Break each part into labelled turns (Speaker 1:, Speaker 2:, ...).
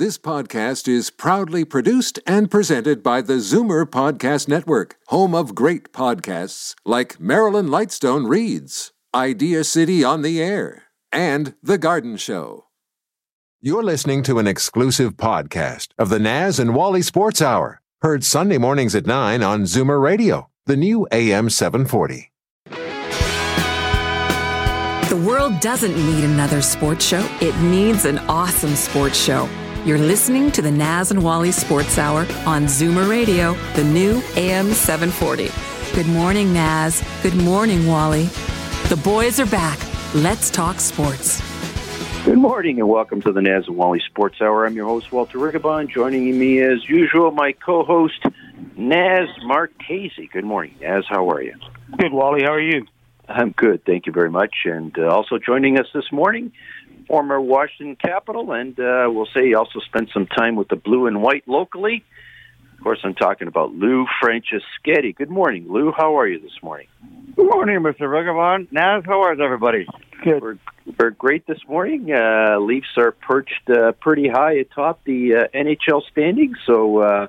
Speaker 1: This podcast is proudly produced and presented by the Zoomer Podcast Network, home of great podcasts like Marilyn Lightstone Reads, Idea City on the Air, and The Garden Show. You're listening to an exclusive podcast of the Naz and Wally Sports Hour, heard Sunday mornings at 9 on Zoomer Radio, the new AM 740.
Speaker 2: The world doesn't need another sports show, it needs an awesome sports show. You're listening to the Naz and Wally Sports Hour on Zoomer Radio, the new AM 740. Good morning, Naz. Good morning, Wally. The boys are back. Let's talk sports.
Speaker 3: Good morning and welcome to the Naz and Wally Sports Hour. I'm your host, Walter Rigabon. Joining me as usual, my co-host, Naz Marchese. Good morning, Naz. How are you?
Speaker 4: Good, Wally. How are you?
Speaker 3: I'm good. Thank you very much. And uh, also joining us this morning, former Washington Capitol, and uh, we'll say he also spent some time with the blue and white locally. Of course, I'm talking about Lou Franceschetti. Good morning, Lou. How are you this morning?
Speaker 5: Good morning, Mr. Rigavon. Naz, are everybody?
Speaker 4: Good.
Speaker 3: We're, we're great this morning. Uh, Leafs are perched uh, pretty high atop the uh, NHL standings, so uh,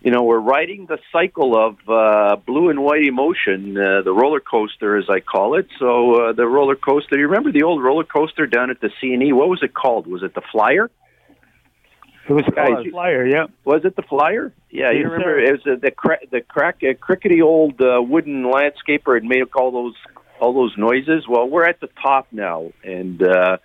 Speaker 3: you know we're riding the cycle of uh, blue and white emotion, uh, the roller coaster, as I call it. So uh, the roller coaster. You remember the old roller coaster down at the CNE? What was it called? Was it the Flyer?
Speaker 4: It was
Speaker 3: Guys,
Speaker 4: a flyer, yeah.
Speaker 3: Was it the Flyer? Yeah, you
Speaker 4: Yes,
Speaker 3: remember
Speaker 4: sir.
Speaker 3: it was uh, the cra- the crack uh, crickety old uh, wooden landscaper had made all those all those noises. Well, we're at the top now, and uh,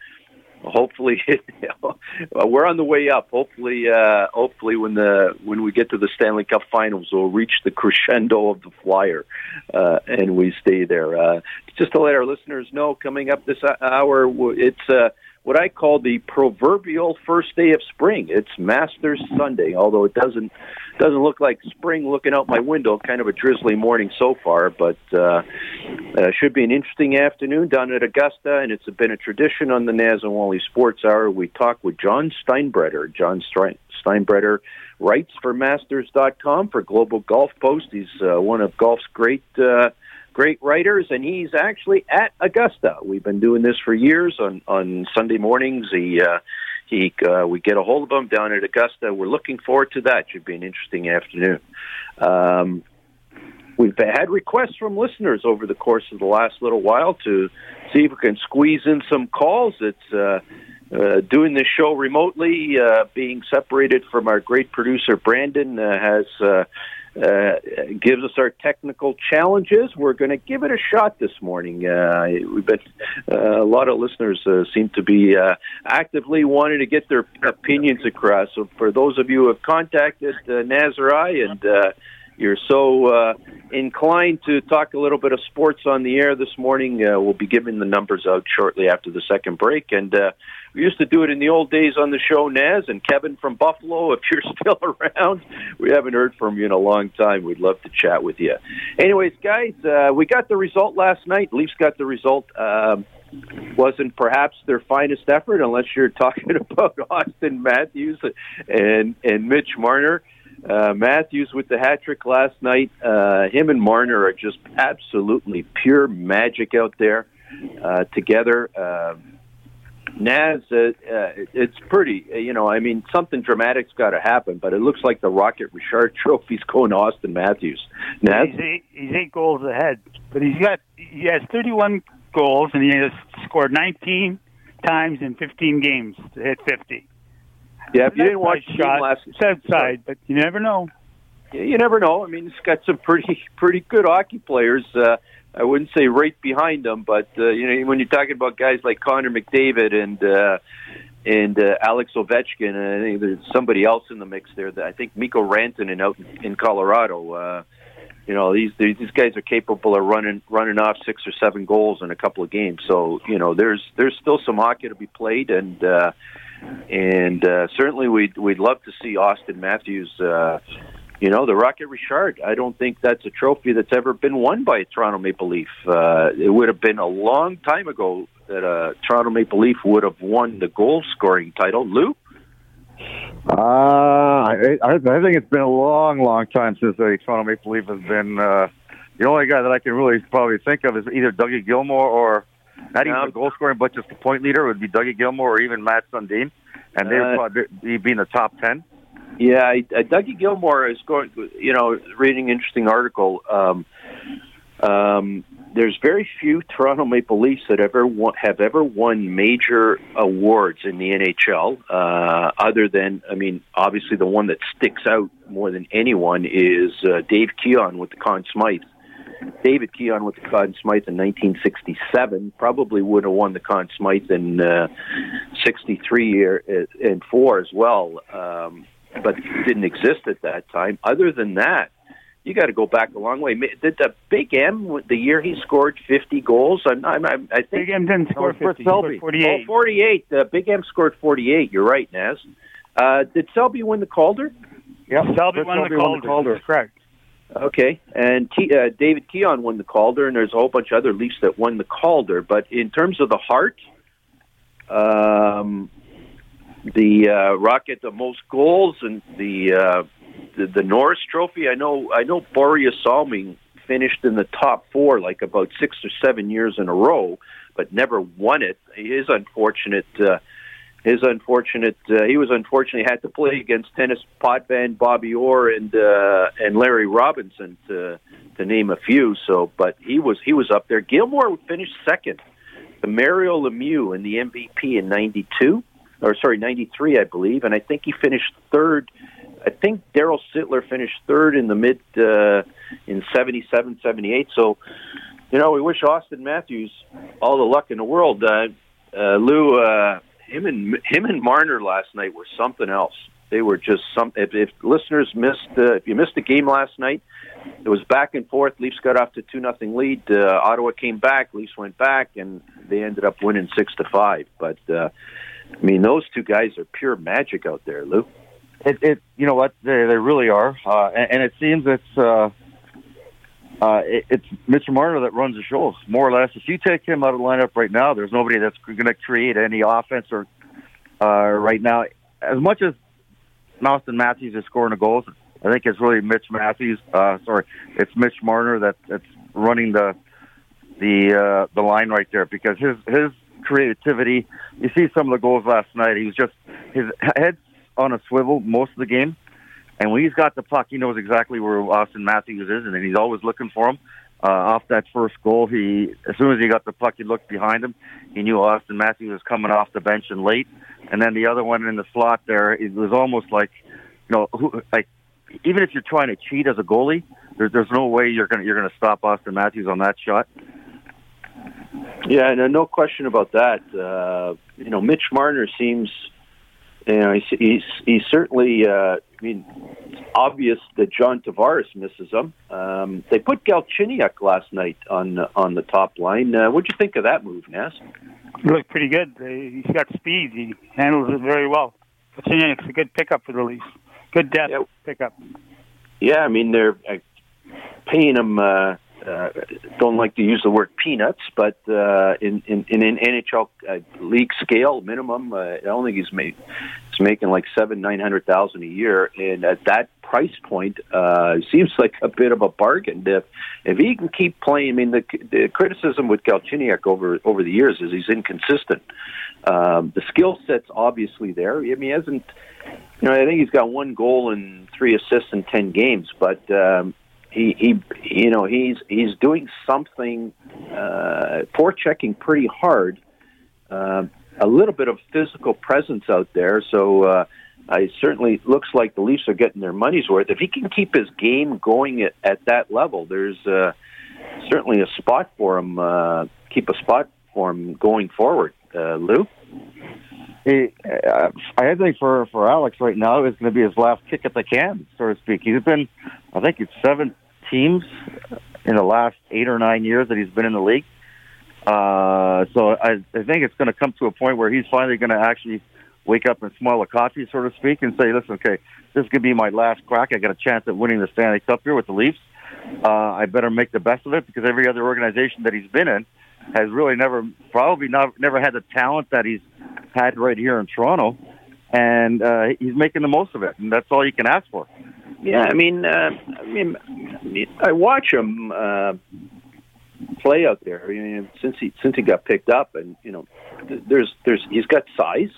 Speaker 3: hopefully we're on the way up. Hopefully, uh, hopefully when the when we get to the Stanley Cup Finals, we'll reach the crescendo of the Flyer, uh, and we stay there. Uh, just to let our listeners know, coming up this hour, w- it's. What I call the proverbial first day of spring. It's Masters Sunday, although it doesn't doesn't look like spring looking out my window. Kind of a drizzly morning so far, but uh, uh, should be an interesting afternoon down at Augusta, and it's been a tradition on the Naz Sports Hour. We talk with John Steinbreder. John Steinbreder writes for Masters.com for Global Golf Post. He's uh, one of golf's great. Uh, great writers, and he's actually at Augusta. We've been doing this for years on on Sunday mornings. He uh, he uh, we get a hold of him down at Augusta. We're looking forward to that. Should be an interesting afternoon. Um, we've had requests from listeners over the course of the last little while to see if we can squeeze in some calls. It's uh, uh, doing this show remotely, uh, being separated from our great producer Brandon, uh, has uh, uh, gives us our technical challenges. We're going to give it a shot this morning. Uh, we've been uh, a lot of listeners uh, seem to be uh, actively wanting to get their opinions across. So for those of you who have contacted uh, Nazari and uh, you're so uh, inclined to talk a little bit of sports on the air this morning, uh, we'll be giving the numbers out shortly after the second break. And uh, we used to do it in the old days on the show, Naz and Kevin from Buffalo. If you're still around, we haven't heard from you in a long time. We'd love to chat with you. Anyways, guys, uh, we got the result last night. Leafs got the result. Um, wasn't perhaps their finest effort, unless you're talking about Auston Matthews and and Mitch Marner. Uh, Matthews with the hat trick last night. Uh, him and Marner are just absolutely pure magic out there uh, together. Uh, Naz, uh, uh, it's pretty. uh, You know, I mean, something dramatic's got to happen, but it looks like the Rocket Richard Trophy's going to Auston Matthews. Naz,
Speaker 4: He's eight, he's eight goals ahead, but he's got he has 31 goals and he has scored 19 times in 15 games to hit 50.
Speaker 3: Yeah, if you didn't watch the game last,
Speaker 4: It's outside, but you never know.
Speaker 3: Yeah, you never know. I mean, it's got some pretty pretty good hockey players. Uh, I wouldn't say right behind them, but uh, you know when you're talking about guys like Connor McDavid and uh, and uh, Alex Ovechkin, and I think there's somebody else in the mix there. That I think Mikko Rantanen out in, in Colorado. Uh, you know these these these guys are capable of running running off six or seven goals in a couple of games. So you know there's there's still some hockey to be played, and uh, and uh, certainly we'd we'd love to see Auston Matthews. Uh, you know, the Rocket Richard. I don't think that's a trophy that's ever been won by a Toronto Maple Leaf. Uh, it would have been a long time ago that a Toronto Maple Leaf would have won the goal scoring title. Lou?
Speaker 5: Uh, I, I I think it's been a long, long time since the Toronto Maple Leaf has been. Uh, the only guy that I can really probably think of is either Dougie Gilmour or not even the goal scoring, but just the point leader would be Dougie Gilmour or even Matt Sundin. and they uh, would be in the top ten.
Speaker 3: Yeah, I, uh, Dougie Gilmour is going. You know, reading an interesting article. Um, um, there's very few Toronto Maple Leafs that ever won, have ever won major awards in the NHL. Uh, other than, I mean, obviously the one that sticks out more than anyone is uh, Dave Keon with the Conn Smythe. David Keon with the Conn Smythe in 1967 probably would have won the Conn Smythe in uh, 63 year uh, and four as well, um, but didn't exist at that time. Other than that, you got to go back a long way. Did the Big M the year he scored 50 goals? I'm, I'm, I think
Speaker 4: Big M didn't score 50. He scored 48.
Speaker 3: Oh, 48. Uh, Big M scored 48. You're right, Naz. Uh, did Selby win the Calder?
Speaker 4: Yeah, Selby, won, the won the Calder. Correct.
Speaker 3: Okay, and T, uh, David Keon won the Calder, and there's a whole bunch of other Leafs that won the Calder. But in terms of the Hart, um, the uh, Rocket the most goals and the uh, the, the Norris Trophy. I know I know Borje Salming finished in the top four like about six or seven years in a row, but never won it. His unfortunate. Uh, his unfortunate uh, he was unfortunately had to play against Denis Potvin, Bobby Orr, and uh, and Larry Robinson to to name a few. So, but he was he was up there. Gilmour finished second. The Mario Lemieux in the MVP in '92, or sorry '93, I believe, and I think he finished third I think Daryl Sittler finished third in the mid uh, in 77, 78. So, you know, we wish Austin Matthews all the luck in the world. Uh, uh, Lou, uh, him and him and Marner last night were something else. They were just some. If, if listeners missed, uh, if you missed the game last night, it was back and forth. Leafs got off to two nothing lead. Uh, Ottawa came back. Leafs went back, and they ended up winning six to five. But uh, I mean, those two guys are pure magic out there, Lou.
Speaker 5: It, it, you know what, they, they really are, uh, and, and it seems it's, uh, uh, it, it's Mitch Marner that runs the show, more or less. If you take him out of the lineup right now, there's nobody that's going to create any offense or uh, right now. As much as Auston Matthews is scoring the goals, I think it's really Mitch Matthews. Uh, sorry, it's Mitch Marner that that's running the the uh, the line right there because his his creativity. You see some of the goals last night. He was just his head on a swivel most of the game. And when he's got the puck, he knows exactly where Auston Matthews is, and he's always looking for him. Uh, off that first goal, he as soon as he got the puck, he looked behind him. He knew Auston Matthews was coming off the bench and late. And then the other one in the slot there, it was almost like, you know, who, like even if you're trying to cheat as a goalie, there's there's no way you're gonna you're gonna stop Auston Matthews on that shot.
Speaker 3: Yeah, no, no question about that. Uh, you know, Mitch Marner seems you know, he's he's, he's certainly. Uh, I mean, it's obvious that John Tavares misses him. Um, they put Galchenyuk last night on on the top line. Uh, what'd you think of that move, Ness?
Speaker 4: He looked pretty good. He's got speed. He handles it very well. Galchenyuk's a good pickup for the Leafs. Good depth yeah. pickup.
Speaker 3: Yeah, I mean they're uh, paying him. Uh, uh, don't like to use the word peanuts, but uh, in, in in an NHL uh, league scale minimum, uh, I don't think he's made he's making like seven nine hundred thousand a year, and at that price point, uh, seems like a bit of a bargain. If if he can keep playing, I mean, the, the criticism with Galchenyuk over over the years is he's inconsistent. Um, the skill set's obviously there. I mean, he hasn't. You know, I think he's got one goal and three assists in ten games, but um, he he you know he's he's doing something uh, checking pretty hard. Uh, a little bit of physical presence out there, so uh, I certainly looks like the Leafs are getting their money's worth. If he can keep his game going at, at that level, there's uh, certainly a spot for him. Uh, keep a spot for him going forward. Uh, Lou.
Speaker 5: He, uh, I think for for Alex right now is going to be his last kick at the can, so to speak. He's been, I think it's seven teams in the last eight or nine years that he's been in the league. Uh, so I, I think it's going to come to a point where he's finally going to actually wake up and smell a coffee, so to speak, and say, "Listen, okay, this to be my last crack. I got a chance at winning the Stanley Cup here with the Leafs. Uh, I better make the best of it because every other organization that he's been in has really never, probably not, never had the talent that he's had right here in Toronto, and uh, he's making the most of it, and that's all you can ask for."
Speaker 3: Yeah, I mean, uh, I mean, I watch him uh, play out there. I mean, since he since he got picked up, and you know, there's there's he's got size.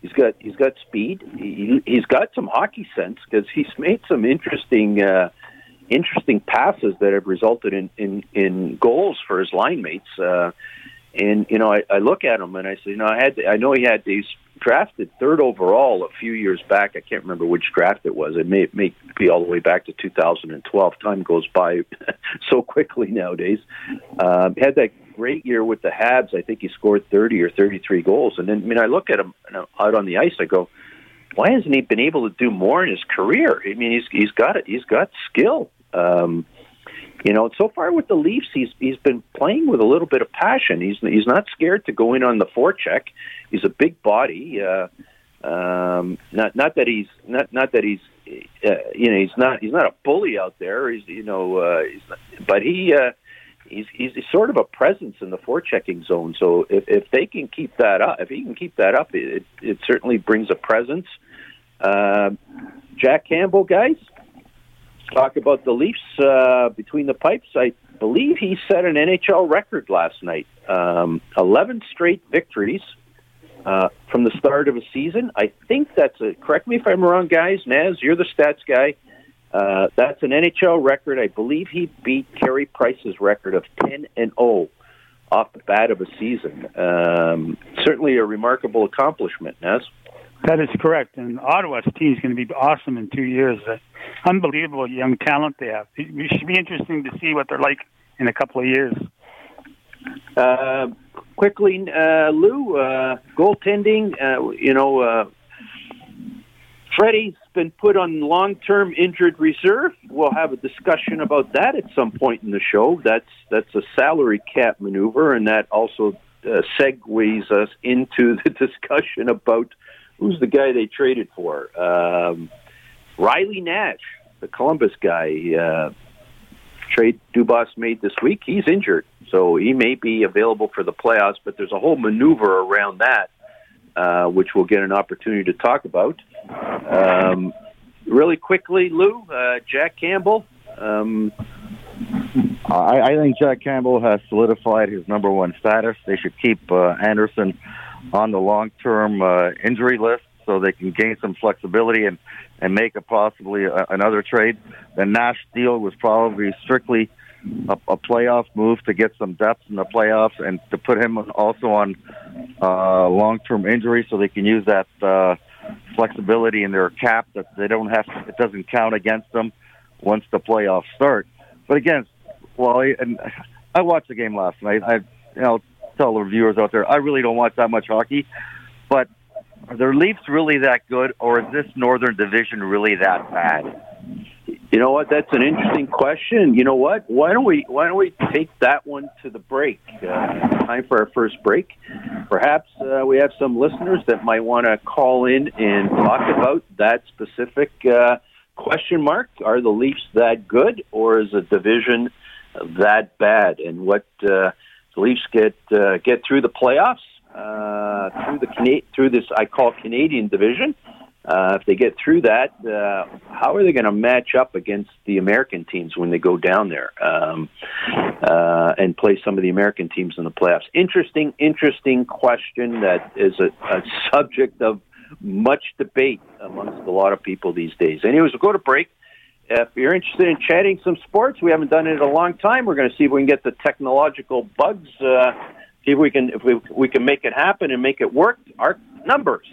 Speaker 3: He's got he's got speed. He, he's got some hockey sense because he's made some interesting uh, interesting passes that have resulted in in, in goals for his line mates. Uh, and you know, I, I look at him and I say, you know, I had I know he had these drafted third overall a few years back. I can't remember which draft it was. It may, may be all the way back to 2012. Time goes by so quickly nowadays. Uh, had that great year with the Habs. I think he scored 30 or 33 goals. And then, I mean, I look at him out on the ice. I go, why hasn't he been able to do more in his career? I mean, he's he's got it. He's got skill. Um, you know, so far with the Leafs, he's he's been playing with a little bit of passion. He's he's not scared to go in on the forecheck. He's a big body. Uh, um, not not that he's not not that he's uh, you know he's not he's not a bully out there. He's you know, uh, he's not, but he. Uh, He's, he's sort of a presence in the forechecking zone. So if, if they can keep that up, if he can keep that up, it, it certainly brings a presence. Uh, Jack Campbell, guys, talk about the Leafs uh, between the pipes. I believe he set an NHL record last night. Um, 11 straight victories uh, from the start of a season. I think that's a, correct me if I'm wrong, guys. Naz, you're the stats guy. Uh, that's an NHL record. I believe he beat Carey Price's record of 10 and 0 off the bat of a season. Um, certainly a remarkable accomplishment, Naz.
Speaker 4: That is correct. And Ottawa's team is going to be awesome in two years. Unbelievable young talent they have. It should be interesting to see what they're like in a couple of years.
Speaker 3: Uh, quickly, uh, Lou, uh, goaltending, uh, you know, uh, Freddie's been put on long-term injured reserve. We'll have a discussion about that at some point in the show. That's that's a salary cap maneuver, and that also uh, segues us into the discussion about who's the guy they traded for? Um, Riley Nash, the Columbus guy. Uh, trade Dubas made this week. He's injured, so he may be available for the playoffs. But there's a whole maneuver around that, uh, which we'll get an opportunity to talk about. Um, really quickly, Lou, uh, Jack Campbell. Um,
Speaker 5: I, I think Jack Campbell has solidified his number one status. They should keep uh, Anderson on the long-term uh, injury list so they can gain some flexibility and and make a possibly a, another trade. The Nash deal was probably strictly a, a playoff move to get some depth in the playoffs and to put him also on uh, long-term injury so they can use that uh, flexibility in their cap that they don't have. To, it doesn't count against them once the playoffs start. But again, well, and I watched the game last night. I, you know, tell the viewers out there, I really don't watch that much hockey, but are their Leafs really that good, or is this Northern Division really that bad?
Speaker 3: You know what? That's an interesting question. You know what? Why don't we why don't we take that one to the break? Uh, time for our first break. Perhaps uh, we have some listeners that might want to call in and talk about that specific uh, question mark. Are the Leafs that good, or is the division that bad? And what uh, the Leafs get uh, get through the playoffs, uh, through the Cana- through this I call Canadian division. Uh, if they get through that, uh, how are they going to match up against the American teams when they go down there um, uh, and play some of the American teams in the playoffs? Interesting, interesting question that is a, a subject of much debate amongst a lot of people these days. Anyways, we'll go to break. If you're interested in chatting some sports, we haven't done it in a long time. We're going to see if we can get the technological bugs. Uh, see if we can if we we can make it happen and make it work. Our numbers,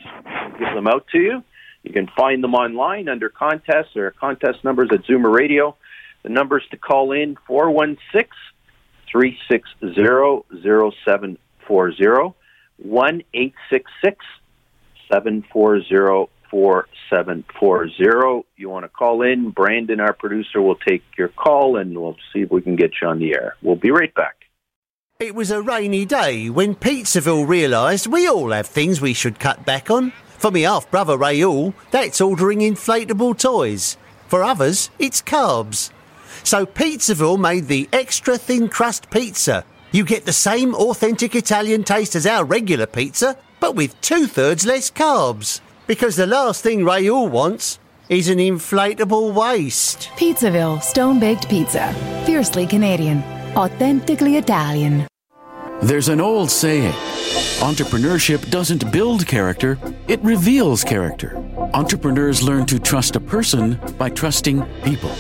Speaker 3: give them out to you. You can find them online under contests or contest numbers at Zoomer Radio. The numbers to call in 416 360 0740 1 740 4740. You want to call in, Brandon, our producer, will take your call and we'll see if we can get you on the air. We'll be right back.
Speaker 6: It was a rainy day when Pizzaville realised we all have things we should cut back on. For me half brother Raoul, that's ordering inflatable toys. For others, it's carbs. So Pizzaville made the extra thin crust pizza. You get the same authentic Italian taste as our regular pizza, but with two thirds less carbs. Because the last thing Raoul wants is an inflatable waist.
Speaker 7: Pizzaville Stone Baked Pizza. Fiercely Canadian. Authentically Italian.
Speaker 8: There's an old saying Entrepreneurship doesn't build character, it reveals character. Entrepreneurs learn to trust a person by trusting people.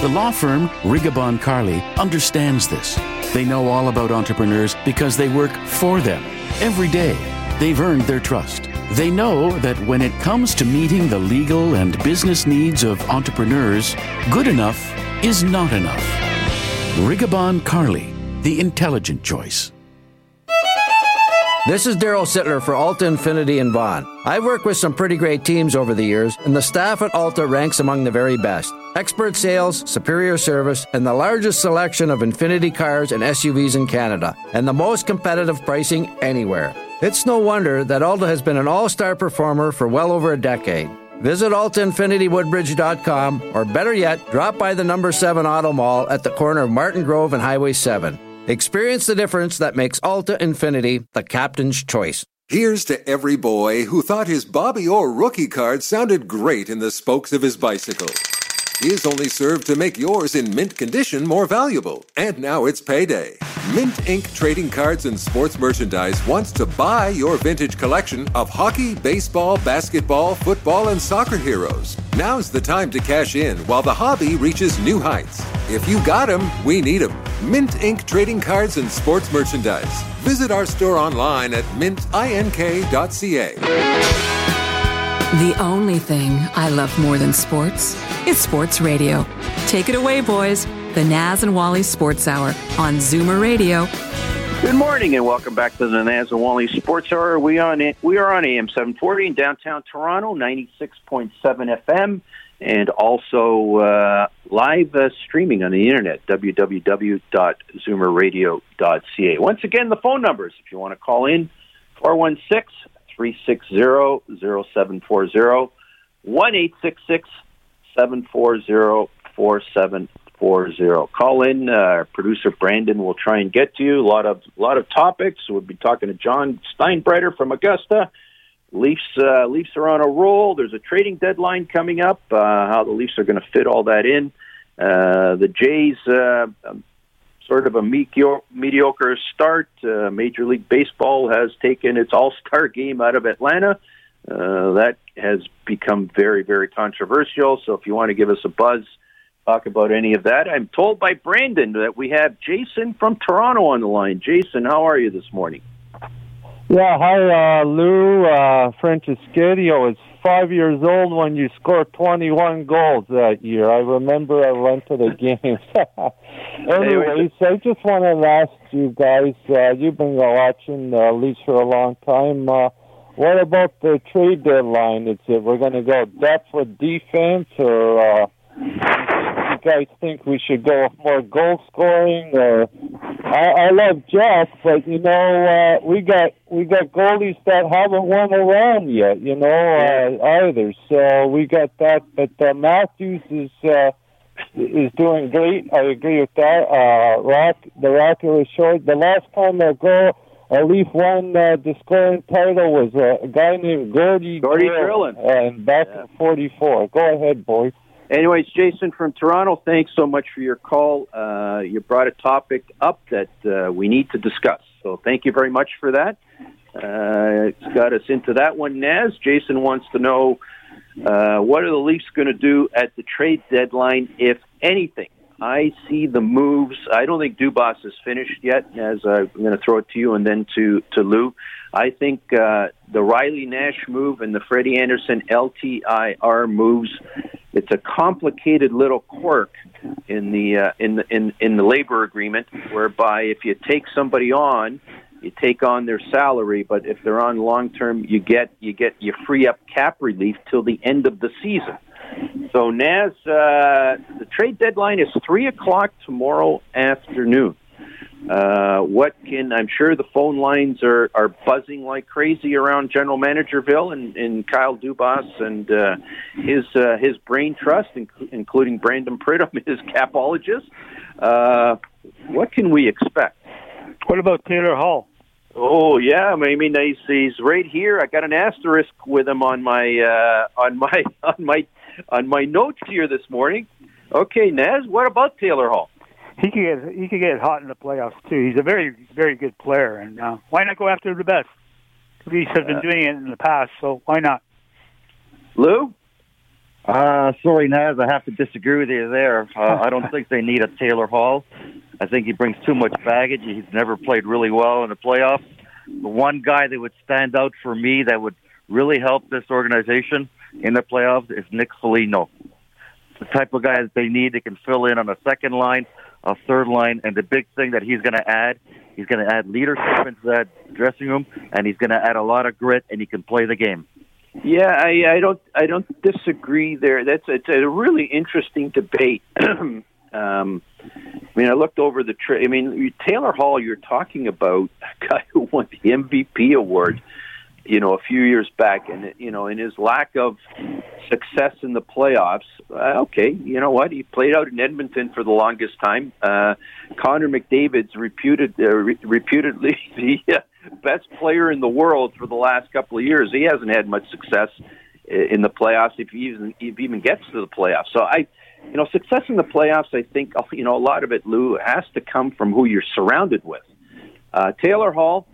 Speaker 8: The law firm Rigabon Carly understands this. They know all about entrepreneurs because they work for them every day. They've earned their trust. They know that when it comes to meeting the legal and business needs of entrepreneurs, good enough is not enough. Rigabon Carly, the intelligent choice.
Speaker 9: This is Daryl Sittler for Alta Infiniti in Vaughan. I've worked with some pretty great teams over the years, and the staff at Alta ranks among the very best. Expert sales, superior service, and the largest selection of Infiniti cars and SUVs in Canada, and the most competitive pricing anywhere. It's no wonder that Alta has been an all star performer for well over a decade. Visit altainfinitywoodbridge.com or better yet, drop by the number 7 Auto Mall at the corner of Martin Grove and Highway 7. Experience the difference that makes Alta Infiniti the captain's choice.
Speaker 1: Here's to every boy who thought his Bobby Orr rookie card sounded great in the spokes of his bicycle. His only served to make yours in mint condition more valuable. And now it's payday. Mint Inc. Trading Cards and Sports Merchandise wants to buy your vintage collection of hockey, baseball, basketball, football, and soccer heroes. Now's the time to cash in while the hobby reaches new heights. If you got them, we need them. Mint Inc. Trading Cards and Sports Merchandise. Visit our store online at mintink.ca.
Speaker 2: The only thing I love more than sports is sports radio. Take it away, boys. The Naz and Wally Sports Hour on Zoomer Radio.
Speaker 3: Good morning and welcome back to the Naz and Wally Sports Hour. We on we are on AM 740 in downtown Toronto, 96.7 FM, and also uh, live uh, streaming on the internet, www.zoomerradio.ca. Once again, the phone numbers if you want to call in, 416 360 0740 1 740 4740. Call in. Uh, producer Brandon will try and get to you. A lot of lot of topics. We'll be talking to John Steinbreder from Augusta. Leafs uh, Leafs are on a roll. There's a trading deadline coming up. Uh, how the Leafs are going to fit all that in. Uh, the Jays, uh, sort of a mediocre, start. Uh, Major League Baseball has taken its All Star game out of Atlanta. Uh, that has become very, very controversial. So if you want to give us a buzz, talk about any of that. I'm told by Brandon that we have Jason from Toronto on the line. Jason, how are you this morning?
Speaker 10: Yeah, hi, uh, Lou. Uh, Franceschetti was five years old when you scored 21 goals that year. I remember I went to the games. Anyways, I just want to ask you guys, uh, you've been watching uh, Leafs for a long time. Uh, what about the trade deadline? Is it we're going to go depth with defense, or uh, you guys think we should go with more goal scoring? Or I, I love Jeff, but you know uh, we got we got goalies that haven't won around yet. You know uh, either, so we got that. But uh, Matthews is. Uh, is doing great. I agree with that. Uh, Rock, the Rocket is short. The last time they go a Leaf won uh, the scoring title was uh, a guy named Gordy
Speaker 3: Gordy Drillon,
Speaker 10: and back
Speaker 3: Yeah.
Speaker 10: in '44. Go ahead, boys.
Speaker 3: Anyways, Jason from Toronto, thanks so much for your call. Uh, you brought a topic up that uh, we need to discuss. So thank you very much for that. Uh, it's got us into that one. Naz, Jason wants to know uh, what are the Leafs going to do at the trade deadline, if anything? I see the moves. I don't think Dubas is finished yet. As I'm going to throw it to you and then to to Lou. I think uh, the Riley Nash move and the Freddie Anderson LTIR moves. It's a complicated little quirk in the uh, in the in in the labor agreement, whereby if you take somebody on, you take on their salary, but if they're on long term, you get you get you free up cap relief till the end of the season. So Naz, uh, the trade deadline is three o'clock tomorrow afternoon. Uh, what can I'm sure the phone lines are are buzzing like crazy around General Managerville and, and Kyle Dubas and uh, his uh, his brain trust, inc- including Brandon Pridham, his capologist. Uh, what can we expect?
Speaker 4: What about Taylor Hall?
Speaker 3: Oh yeah, I mean he's he's right here. I got an asterisk with him on my uh, on my on my on my notes here this morning. Okay, Naz, what about Taylor Hall?
Speaker 4: he could get he could get hot in the playoffs too. He's a very very good player, and uh, why not go after the best? The Leafs have been
Speaker 3: Uh,
Speaker 4: doing it in the past, so why not?
Speaker 3: Lou?
Speaker 5: Uh, sorry, Naz, I have to disagree with you there. Uh, I don't think they need a Taylor Hall. I think he brings too much baggage. He's never played really well in the playoffs. The one guy that would stand out for me that would really help this organization in the playoffs is Nick Foligno. The type of guy that they need that can fill in on a second line, a third line, and the big thing that he's going to add, he's going to add leadership into that dressing room, and he's going to add a lot of grit, and he can play the game.
Speaker 3: Yeah, I, I don't I don't disagree there. That's it's a really interesting debate. um, I mean, I looked over the. Tra- I mean, Taylor Hall. You're talking about a guy who won the MVP award, you know, a few years back, and you know, in his lack of success in the playoffs. Uh, okay, you know what? He played out in Edmonton for the longest time. Uh, Connor McDavid's reputed uh, re- reputedly the uh, best player in the world for the last couple of years. He hasn't had much success in the playoffs if he even if he even gets to the playoffs. So I, you know, success in the playoffs. I think you know a lot of it, Lou, has to come from who you're surrounded with. Uh, Taylor Hall,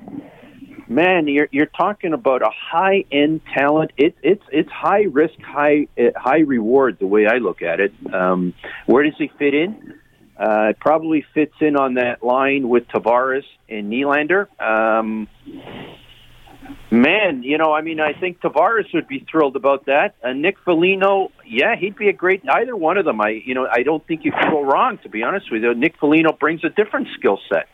Speaker 3: man, you're you're talking about a high end talent. It's it's it's high risk, high uh, high reward. The way I look at it. Um, where does he fit in? Uh, it probably fits in on that line with Tavares and Nylander. Um, man, you know, I mean, I think Tavares would be thrilled about that. Uh, Nick Foligno, yeah, he'd be a great either one of them. I, you know, I don't think you can go wrong. To be honest with you, Nick Foligno brings a different skill set.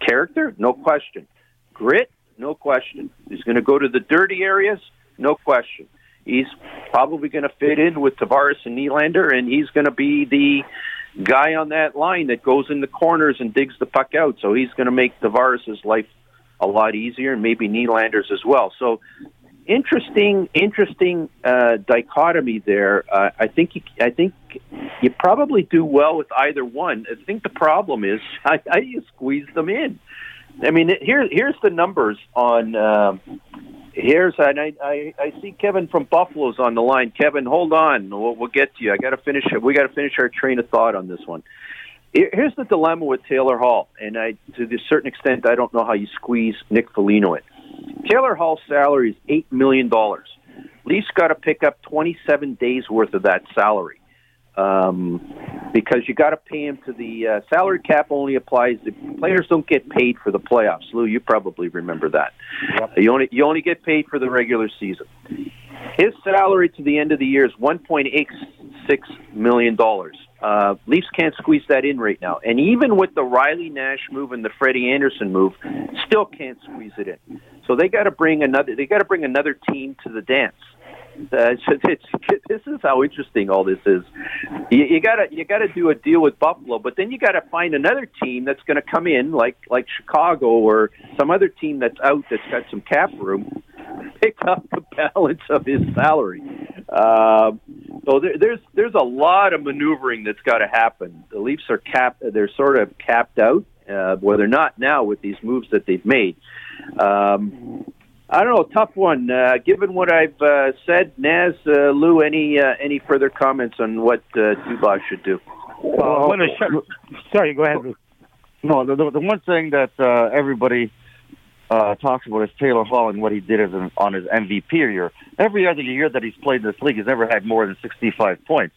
Speaker 3: Character, no question. Grit, no question. He's going to go to the dirty areas, no question. He's probably going to fit in with Tavares and Nylander, and he's going to be the guy on that line that goes in the corners and digs the puck out. So he's going to make Tavares' life a lot easier, and maybe Nylander's as well. So interesting, interesting uh, dichotomy there. Uh, I think you, I think you probably do well with either one. I think the problem is how, how do you squeeze them in? I mean, here here's the numbers on. Um, Here's and I, I I see Kevin from Buffalo's on the line. Kevin, hold on. We'll, we'll get to you. I got to finish. We got to finish our train of thought on this one. Here's the dilemma with Taylor Hall, and I to a certain extent I don't know how you squeeze Nick Foligno in. Taylor Hall's salary is eight million dollars. Leafs got to pick up twenty-seven days worth of that salary um, because you got to pay him to the uh, salary cap. Only applies if players don't get paid for the playoffs. Lou, you probably remember that. You only you only get paid for the regular season. His salary to the end of the year is one point eight six million dollars. Uh, Leafs can't squeeze that in right now, and even with the Riley Nash move and the Freddie Anderson move, still can't squeeze it in. So they got to bring another. They got to bring another team to the dance. Uh, so it's, this is how interesting all this is. You, you gotta you gotta do a deal with Buffalo, but then you gotta find another team that's going to come in like like Chicago or some other team that's out that's got some cap room, pick up the balance of his salary. Um, so there, there's there's a lot of maneuvering that's got to happen. The Leafs are cap they're sort of capped out. Uh, well, they're not now with these moves that they've made. Um, I don't know, tough one. Uh, given what I've uh, said, Naz, uh, Lou, any uh, any further comments on what uh, Dubas should do?
Speaker 4: Well, what sh- sorry, go ahead.
Speaker 5: No, the, the, the one thing that uh, everybody uh, talks about is Taylor Hall and what he did as an, on his MVP year. Every other year that he's played in this league, he's never had more than 65 points.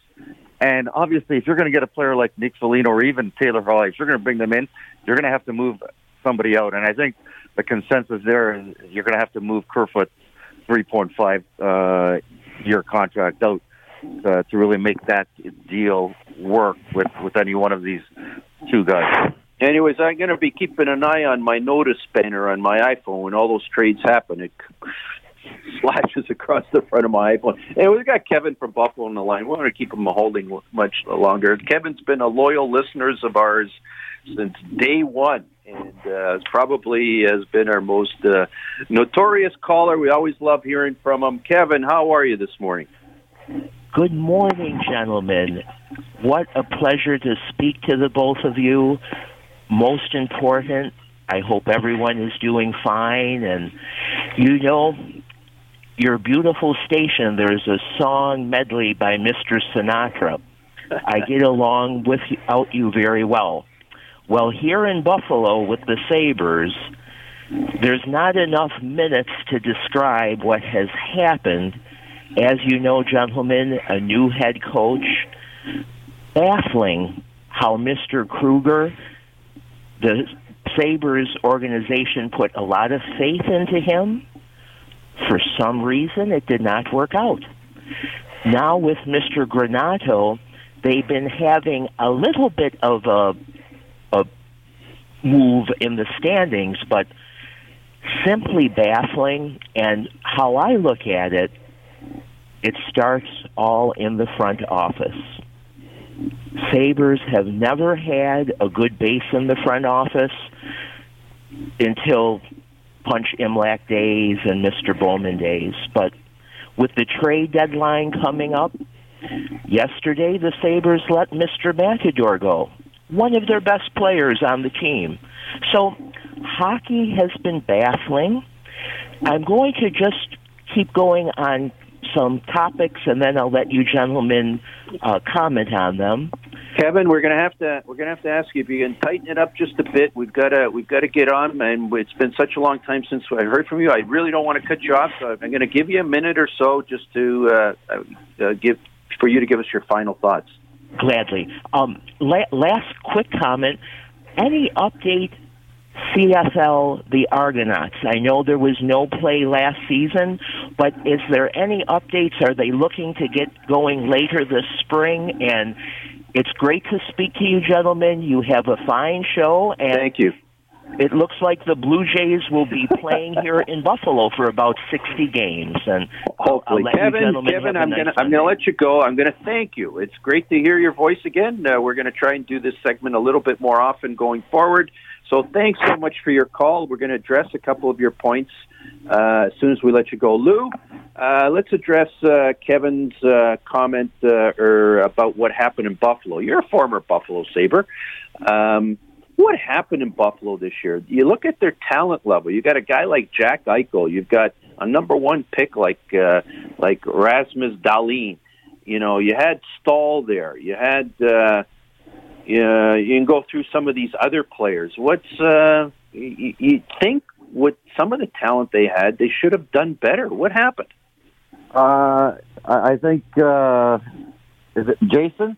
Speaker 5: And obviously, if you're going to get a player like Nick Foligno or even Taylor Hall, if you're going to bring them in, you're going to have to move somebody out. And I think the consensus there is you're going to have to move Kerfoot's 3.5 uh, year contract out uh, to really make that deal work with, with any one of these two guys.
Speaker 3: Anyways, I'm going to be keeping an eye on my notice banner on my iPhone when all those trades happen. It slashes across the front of my iPhone. And we've got Kevin from Buffalo on the line. We want to keep him holding much longer. Kevin's been a loyal listener of ours since day one, and uh, probably has been our most uh, notorious caller. We always love hearing from him. Kevin, how are you this morning?
Speaker 11: Good morning, gentlemen. What a pleasure to speak to the both of you. Most important, I hope everyone is doing fine. And you know, your beautiful station, there's a song medley by Mr. Sinatra. I get along without you very well. Well, here in Buffalo with the Sabres, there's not enough minutes to describe what has happened. As you know, gentlemen, a new head coach, baffling how Mr. Krueger, the Sabres organization, put a lot of faith into him. For some reason, it did not work out. Now, with Mr. Granato, they've been having a little bit of a, a move in the standings, but simply baffling. And how I look at it, it starts all in the front office. Sabres have never had a good base in the front office until Punch Imlach days and Mr. Bowman days. But with the trade deadline coming up, yesterday the Sabres let Mr. Matador go, one of their best players on the team. So hockey has been baffling. I'm going to just keep going on some topics, and then I'll let you gentlemen uh, comment on them.
Speaker 3: Kevin, we're gonna have to we're gonna have to ask you if you can tighten it up just a bit. We've got to we've got to get on, and it's been such a long time since I heard from you. I really don't want to cut you off, so I'm going to give you a minute or so just to uh, uh, give for you to give us your final thoughts.
Speaker 11: Gladly. Um, la- last quick comment. Any update CFL, the Argonauts. I know there was no play last season, but is there any updates? Are they looking to get going later this spring? And it's great to speak to you, gentlemen. You have a fine show. And
Speaker 3: Thank you.
Speaker 11: It looks like the Blue Jays will be playing here in Buffalo for about sixty games, and
Speaker 3: hopefully, Kevin, Kevin, I'm
Speaker 11: nice
Speaker 3: gonna I'm gonna let you go. I'm gonna thank you. It's great to hear your voice again. Uh, we're gonna try and do this segment a little bit more often going forward. So thanks so much for your call. We're going to address a couple of your points uh, as soon as we let you go. Lou, uh, let's address uh, Kevin's uh, comment uh, or about what happened in Buffalo. You're a former Buffalo Sabre. Um, what happened in Buffalo this year? You look at their talent level. You got a guy like Jack Eichel. You've got a number one pick like uh, like Rasmus Dahlin. You know, you had Staal there. You had uh, uh, you can go through some of these other players. What's uh, you, you think with some of the talent they had, they should have done better. What happened?
Speaker 5: Uh, I I think uh, is it Jason?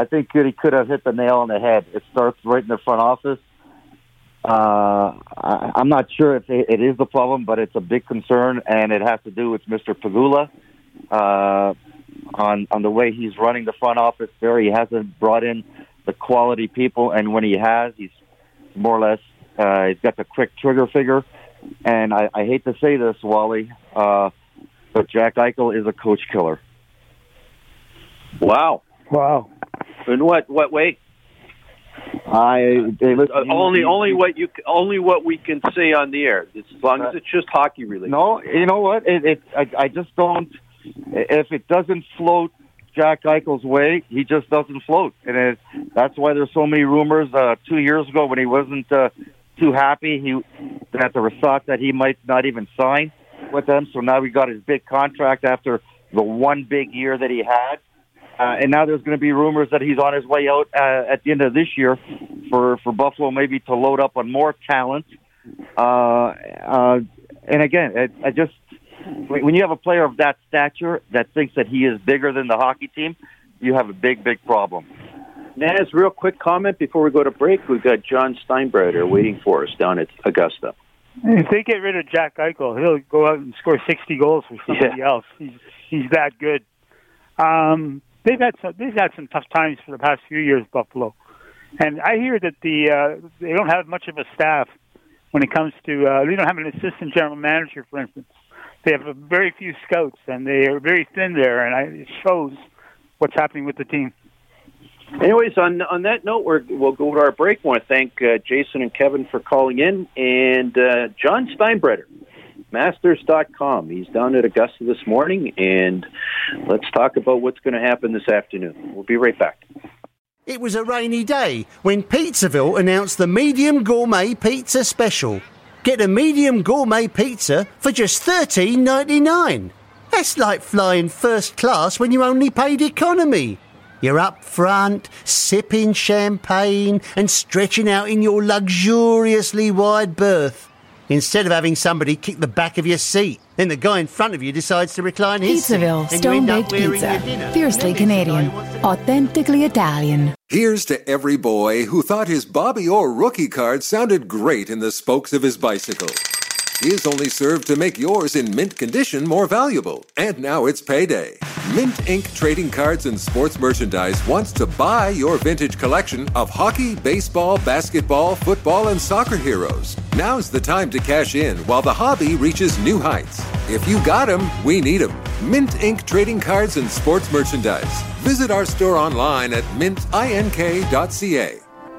Speaker 5: I think that he could have hit the nail on the head. It starts right in the front office. Uh, I, I'm not sure if it, it is the problem, but it's a big concern, and it has to do with Mr. Pegula uh, on on the way he's running the front office. There, he hasn't brought in the quality people, and when he has, he's more or less uh, he's got the quick trigger figure. And I, I hate to say this, Wally, uh, but Jack Eichel is a coach killer.
Speaker 3: Wow.
Speaker 4: Wow.
Speaker 3: In what what way?
Speaker 5: I listen,
Speaker 3: Uh, only only what you only what we can say on the air. As long as it's just hockey related.
Speaker 5: No, you know what? It, it I, I just don't. If it doesn't float Jack Eichel's way, he just doesn't float, and it, that's why there's so many rumors. Uh, two years ago, when he wasn't uh, too happy, he that there was thought that he might not even sign with them. So now we got his big contract after the one big year that he had. Uh, and now there's going to be rumors that he's on his way out uh, at the end of this year for, for Buffalo, maybe to load up on more talent. Uh, uh, and again, it, I just when when you have a player of that stature that thinks that he is bigger than the hockey team, you have a big, big problem.
Speaker 3: Naz, real quick comment before we go to break. We've got John Steinbreder waiting for us down at Augusta.
Speaker 4: If they get rid of Jack Eichel, he'll go out and score 60 goals for somebody else. He's he's that good. Um, they've had some they've had some tough times for the past few years, Buffalo, and I hear that the uh, they don't have much of a staff when it comes to uh, they don't have an assistant general manager, for instance. They have a very few scouts, and they are very thin there, and I, it shows what's happening with the team.
Speaker 3: Anyways, on on that note, we're, we'll go to our break. I want to thank uh, Jason and Kevin for calling in, and uh, John Steinbreder, Masters.com. He's down at Augusta this morning, and let's talk about what's going to happen this afternoon. We'll be right back.
Speaker 6: It was a rainy day when Pizzaville announced the medium gourmet pizza special. Get a medium gourmet pizza for just $13.99. That's like flying first class when you only paid economy. You're up front, sipping champagne and stretching out in your luxuriously wide berth. Instead of having somebody kick the back of your seat, then the guy in front of you decides to recline his
Speaker 7: Pizzaville
Speaker 6: seat, and
Speaker 7: Stone Baked Pizza. Fiercely Canadian. Authentically Italian.
Speaker 1: Here's to every boy who thought his Bobby Orr rookie card sounded great in the spokes of his bicycle. His only served to make yours in mint condition more valuable. And now it's payday. Mint Inc. Trading Cards and Sports Merchandise wants to buy your vintage collection of hockey, baseball, basketball, football, and soccer heroes. Now's the time to cash in while the hobby reaches new heights. If you got 'em, we need 'em. Mint Inc. Trading Cards and Sports Merchandise. Visit our store online at mintink.ca.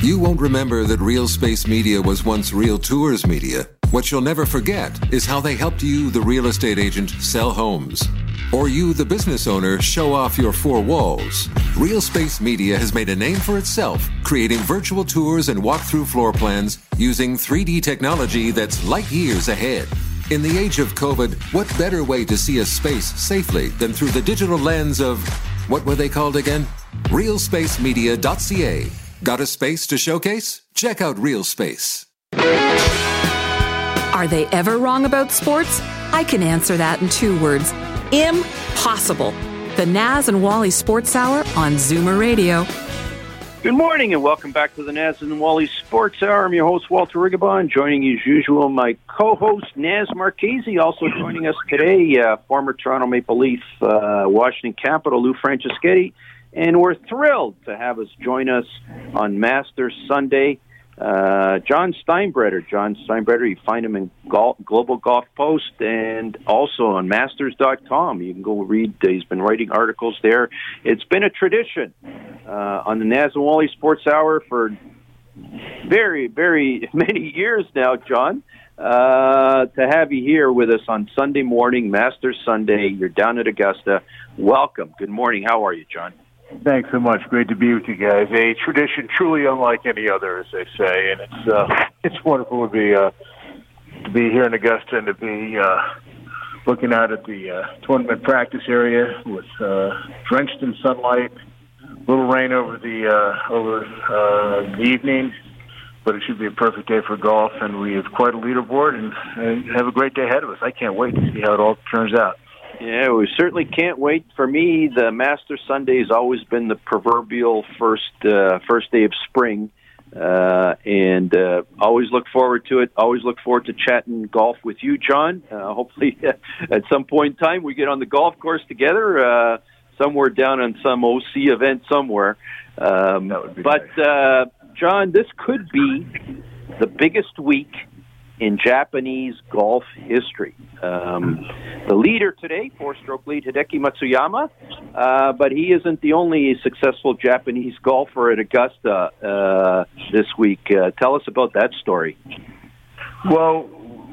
Speaker 1: You won't remember that Real Space Media was once Real Tours Media. What you'll never forget is how they helped you, the real estate agent, sell homes. Or you, the business owner, show off your four walls. Real Space Media has made a name for itself, creating virtual tours and walkthrough floor plans using 3D technology that's light years ahead. In the age of COVID, what better way to see a space safely than through the digital lens of what were they called again? RealSpaceMedia.ca. Got a space to showcase? Check out Real Space.
Speaker 2: Are they ever wrong about sports? I can answer that in two words impossible. The Naz and Wally Sports Hour on Zoomer Radio.
Speaker 3: Good morning and welcome back to the Naz and Wally Sports Hour. I'm your host, Walter Rigabon. Joining as usual, my co-host, Naz Marchese. Also joining us today, uh, former Toronto Maple Leaf, uh, Washington Capital, Lou Franceschetti. And we're thrilled to have us join us on Masters Sunday. Uh, John Steinbreder. John Steinbreder, you find him in Gol- Global Golf Post and also on Masters.com. You can go read, uh, he's been writing articles there. It's been a tradition uh, on the Naz and Wally Sports Hour for very, very many years now, John. Uh, to have you here with us on Sunday morning, Masters Sunday. You're down at Augusta. Welcome. Good morning. How are you, John?
Speaker 12: Thanks so much. Great to be with you guys. A tradition truly unlike any other, as they say, and it's uh, it's wonderful to be uh, to be here in Augusta and to be uh, looking out at the uh, tournament practice area with uh, drenched in sunlight, little rain over the uh, over uh, the evening, but it should be a perfect day for golf, and we have quite a leaderboard and, and have a great day ahead of us. I can't wait to see how it all turns out.
Speaker 3: Yeah, we certainly can't wait. For me, the Master Sunday has always been the proverbial first uh, first day of spring, uh, and uh, always look forward to it. Always look forward to chatting golf with you, John. Uh, hopefully, at some point in time, we get on the golf course together, uh, somewhere down on some OC event somewhere. Um, but
Speaker 12: nice.
Speaker 3: uh, John, this could be the biggest week in Japanese golf history. Um, the leader today, four-stroke lead, Hideki Matsuyama, uh, but he isn't the only successful Japanese golfer at Augusta uh, this week. Uh, tell us about that story.
Speaker 12: Well,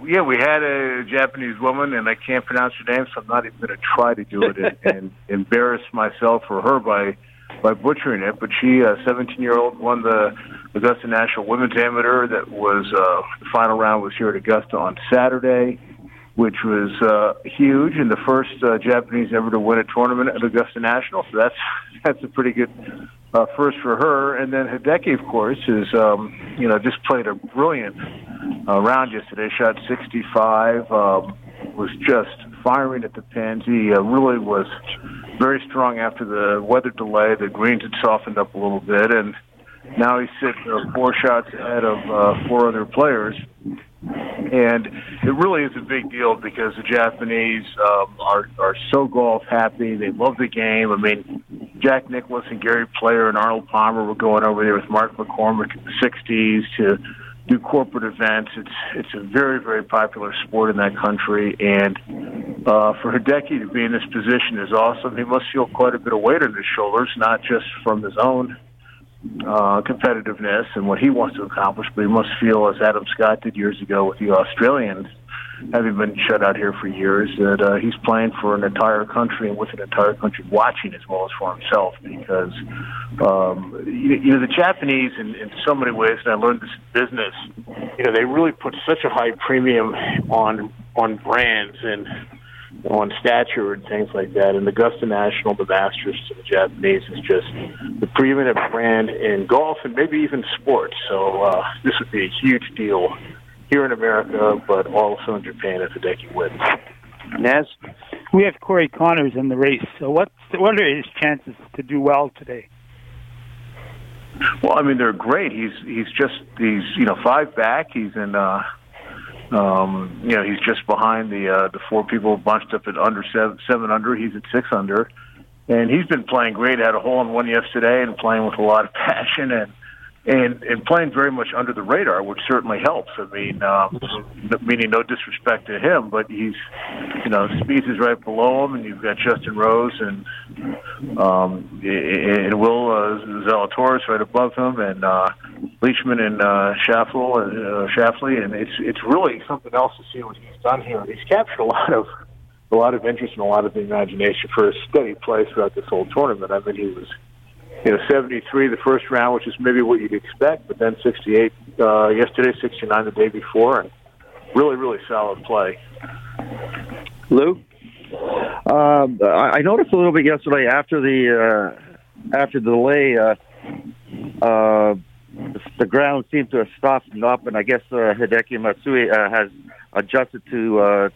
Speaker 12: yeah, we had a Japanese woman, and I can't pronounce her name, so I'm not even going to try to do it and, and embarrass myself or her by by butchering it. But she, a 17 year old, won the Augusta National Women's Amateur. That was uh, the final round was here at Augusta on Saturday, which was uh, huge and the first uh, Japanese ever to win a tournament at Augusta National. So that's that's a pretty good uh, first for her. And then Hideki, of course, is um, you know just played a brilliant uh, round yesterday. Shot 65. Um, was just firing at the pins. He uh, really was very strong after the weather delay. The greens had softened up a little bit, and now he's sitting uh, four shots ahead of uh, four other players. And it really is a big deal because the Japanese um, are are so golf happy. They love the game. I mean, Jack Nicklaus and Gary Player and Arnold Palmer were going over there with Mark McCormack in the '60s to do corporate events. It's it's a very very popular sport in that country, and uh, for Hideki to be in this position is awesome. He must feel quite a bit of weight on his shoulders, not just from his own uh, competitiveness and what he wants to accomplish, but he must feel, as Adam Scott did years ago with the Australians, having been shut out here for years, that uh, he's playing for an entire country and with an entire country watching as well as for himself. Because um, you, you know the Japanese, in, in so many ways, and I learned this business, you know, they really put such a high premium on on brands and on stature and things like that. And Augusta National, the Masters to the Japanese is just the preeminent brand in golf and maybe even sports. So uh, this would be a huge deal here in America, but also in Japan if Hideki wins.
Speaker 4: Naz? We have Corey Conners in the race. So what's, what are his chances to do well today?
Speaker 12: Well, I mean, they're great. He's he's just he's you know five back. He's in uh, um, you know, he's just behind the uh, the four people bunched up at under seven, seven under. He's at six under, and he's been playing great. Had a hole in one yesterday, and playing with a lot of passion and and and playing very much under the radar, which certainly helps. I mean, um, meaning no disrespect to him, but he's you know Spieth is right below him, and you've got Justin Rose and um, and Will uh, Zalatoris right above him, and uh, Leishman and uh, Schauffele, uh, Schauffele, and it's it's really something else to see what he's done here. He's captured a lot of a lot of interest and a lot of the imagination for a steady play throughout this whole tournament. I mean, he was you know, 73 the first round, which is maybe what you'd expect, but then 68 uh, yesterday, 69 the day before, and really, really solid play.
Speaker 5: Lou, um, I noticed a little bit yesterday after the uh, after the delay. Uh, uh, the ground seemed to have softened up, and I guess uh, Hideki Matsui uh, has adjusted to uh,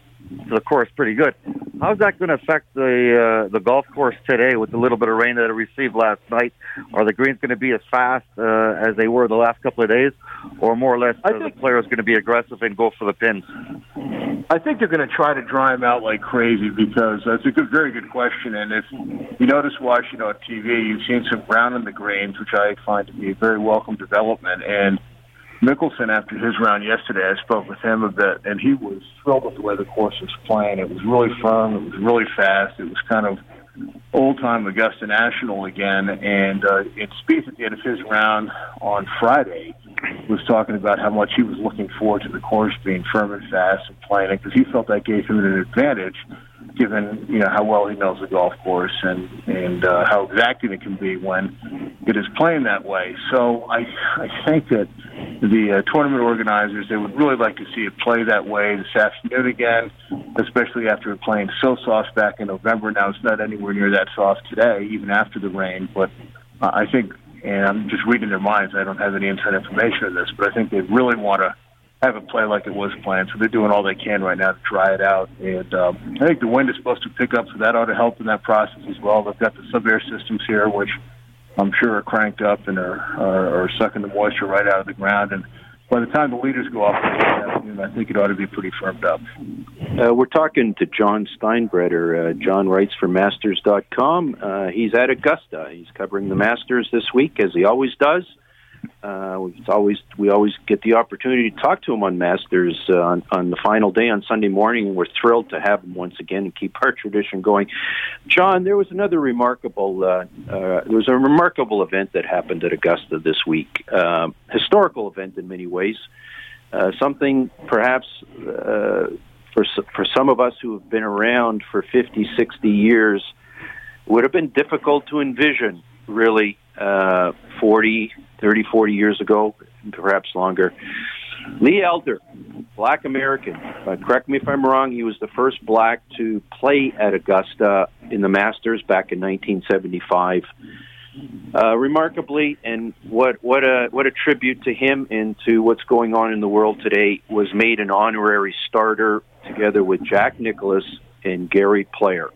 Speaker 5: to the course pretty good. How's that going to affect the uh, the golf course today with the little bit of rain that it received last night? Are the greens going to be as fast uh, as they were the last couple of days, or more or less uh, think, the players going to be aggressive and go for the pins?
Speaker 12: I think they're going to try to dry them out like crazy because that's a good, very good question. And if you notice watching on TV, you've seen some brown in the greens, which I find to be a very welcome development. And Mickelson, after his round yesterday, I spoke with him a bit, and he was thrilled with the way the course was playing. It was really firm. It was really fast. It was kind of old time Augusta National again. And uh, in Spieth at the end of his round on Friday was talking about how much he was looking forward to the course being firm and fast and playing it because he felt that gave him an advantage given you know how well he knows the golf course and and uh, how exacting it can be when it is playing that way. So I I think that the uh, tournament organizers they would really like to see it play that way this afternoon again, especially after playing so soft back in November. Now it's not anywhere near that soft today, even after the rain. But uh, I think, and I'm just reading their minds. I don't have any inside information of this, but I think they really want to have it play like it was planned. So they're doing all they can right now to dry it out. And um, I think the wind is supposed to pick up, so that ought to help in that process as well. They've got the sub air systems here, which I'm sure are cranked up and are, are, are sucking the moisture right out of the ground. And by the time the leaders go off this afternoon, I think it ought to be pretty firmed up.
Speaker 3: Uh, we're talking to John Steinbreder. Uh, John writes for Masters.com. Uh, he's at Augusta. He's covering the Masters this week, as he always does. Uh, it's always we always get the opportunity to talk to him on Masters uh, on, on the final day on Sunday morning. We're thrilled to have him once again and keep our tradition going. John, there was another remarkable uh, uh, there was a remarkable event that happened at Augusta this week. Uh, historical event in many ways. Uh, something perhaps uh, for for some of us who have been around for 50, 60 years would have been difficult to envision really uh, 40, 30, 40 years ago, perhaps longer. Lee Elder, black American. Uh, correct me if I'm wrong. He was the first black to play at Augusta in the Masters back in 1975. Uh, remarkably, and what what a what a tribute to him and to what's going on in the world today was made an honorary starter together with Jack Nicklaus and Gary Player.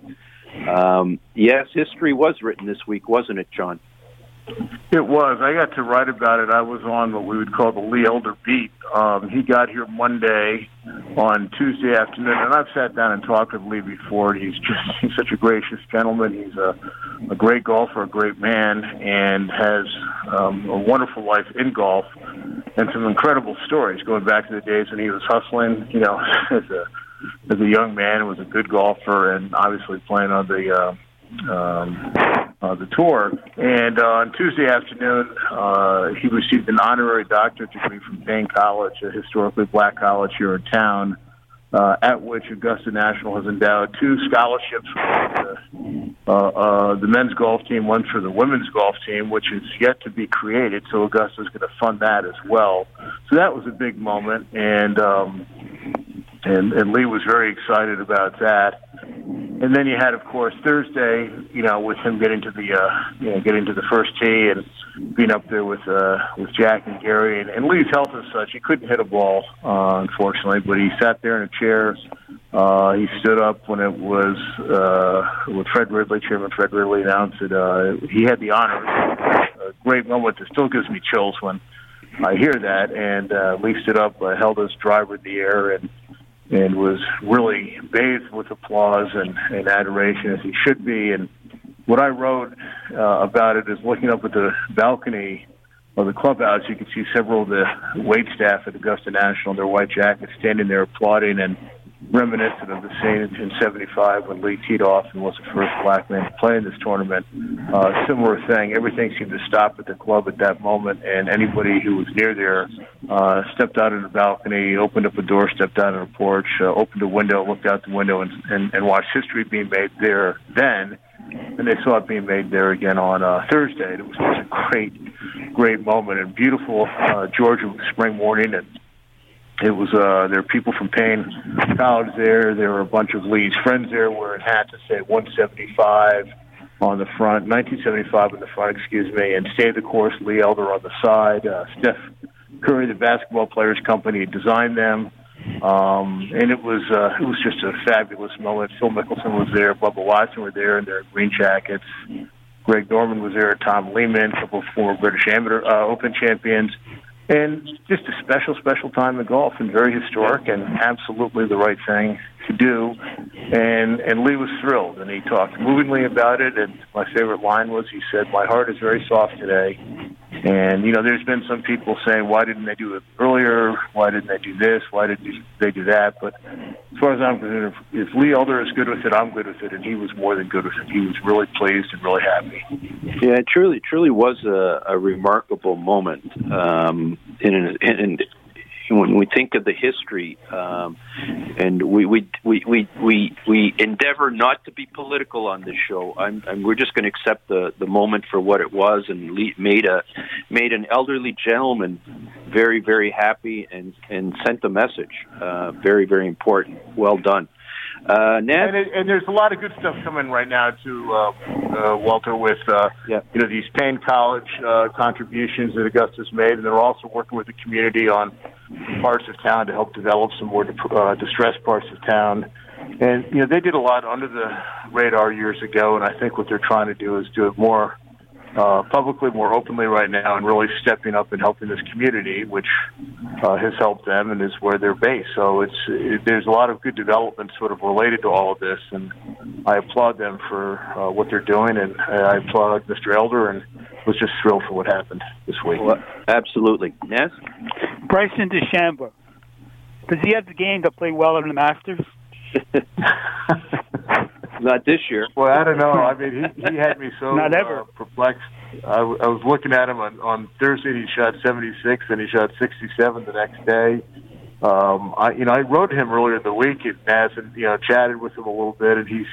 Speaker 3: Um, yes, history was written this week, wasn't it, John?
Speaker 12: It was. I got to write about it. I was on what we would call the Lee Elder beat. Um, he got here Monday on Tuesday afternoon, and I've sat down and talked with Lee before. He's just he's such a gracious gentleman. He's a, a great golfer, a great man, and has um, a wonderful life in golf and some incredible stories going back to the days when he was hustling, you know, as a as a young man, was a good golfer, and obviously playing on the uh, um, uh, the tour. And uh, on Tuesday afternoon, uh, he received an honorary doctorate degree from Paine College, a historically black college here in town uh, at which Augusta National has endowed two scholarships for the, uh, uh, the men's golf team, one for the women's golf team, which is yet to be created. So Augusta is going to fund that as well. So that was a big moment, and um, and and Lee was very excited about that. And then you had, of course, Thursday, you know, with him getting to the uh, you know getting to the first tee and being up there with uh, with Jack and Gary. And, and Lee's health is such he couldn't hit a ball, uh, unfortunately, but he sat there in a chair. Uh, he stood up when it was uh, with Fred Ridley, Chairman Fred Ridley announced that uh, he had the honor. A great moment that still gives me chills when I hear that. And uh, Lee stood up, uh, held his driver in the air, and and was really bathed with applause and, and adoration as he should be. And what I wrote uh, about it is looking up at the balcony of the clubhouse, you can see several of the wait staff at Augusta National in their white jackets standing there applauding and reminiscent of the scene in '75 when Lee teed off and was the first black man to play in this tournament. Uh, similar thing. Everything seemed to stop at the club at that moment, and anybody who was near there uh, stepped out on the balcony, opened up a door, stepped out on a porch, uh, opened a window, looked out the window, and, and, and watched history being made there then. And they saw it being made there again on uh, Thursday. It was such a great, great moment and beautiful uh, Georgia spring morning, and it was uh there were people from Paine College there. There were a bunch of Lee's friends there wearing hats that said 175 on the front, 1975 on the front, excuse me, and Stay the Course Lee Elder on the side. Uh, Steph Curry, the basketball players company, designed them. Um, and it was uh, it was just a fabulous moment. Phil Mickelson was there, Bubba Watson were there in their green jackets. Greg Norman was there, Tom Lehman, a couple of former British Amateur uh, Open champions and just a special, special time in golf and very historic and absolutely the right thing to do. And and Lee was thrilled, and he talked movingly about it. And my favorite line was, he said, "My heart is very soft today." And you know, there's been some people saying, "Why didn't they do it earlier? Why didn't they do this? Why didn't they do that?" But as far as I'm concerned, if, if Lee Elder is good with it, I'm good with it, and he was more than good with it. He was really pleased and really happy.
Speaker 3: Yeah, it truly, truly was a, a remarkable moment. Um, in, in, in when we think of the history, um, and we, we we we we we endeavor not to be political on this show. I'm, I'm we're just going to accept the the moment for what it was, and le- made a made an elderly gentleman very very happy, and and sent a message. Uh, very very important. Well done. Uh, Ned?
Speaker 12: And, it, and there's a lot of good stuff coming right now to uh, uh, Walter with uh,
Speaker 3: yeah.
Speaker 12: you know these Paine College uh, contributions that Augusta's made, and they're also working with the community on parts of town to help develop some more uh, distressed parts of town. And you know they did a lot under the radar years ago, and I think what they're trying to do is do it more uh, publicly, more openly right now, and really stepping up and helping this community, which uh, has helped them and is where they're based. So it's it, there's a lot of good development sort of related to all of this, and I applaud them for uh, what they're doing, and I applaud Mr. Elder, and was just thrilled for what happened this week.
Speaker 3: Well, absolutely, yes.
Speaker 4: Bryson DeChambeau, does he have the game to play well in the Masters?
Speaker 3: Not this year.
Speaker 12: Well, I don't know. I mean, he, he had me so
Speaker 4: Not ever.
Speaker 12: Uh, perplexed. I, w- I was looking at him on, on Thursday. He shot 76, and he shot 67 the next day. Um, I, you know, I wrote to him earlier in the week at Naz, and you know, chatted with him a little bit, and he's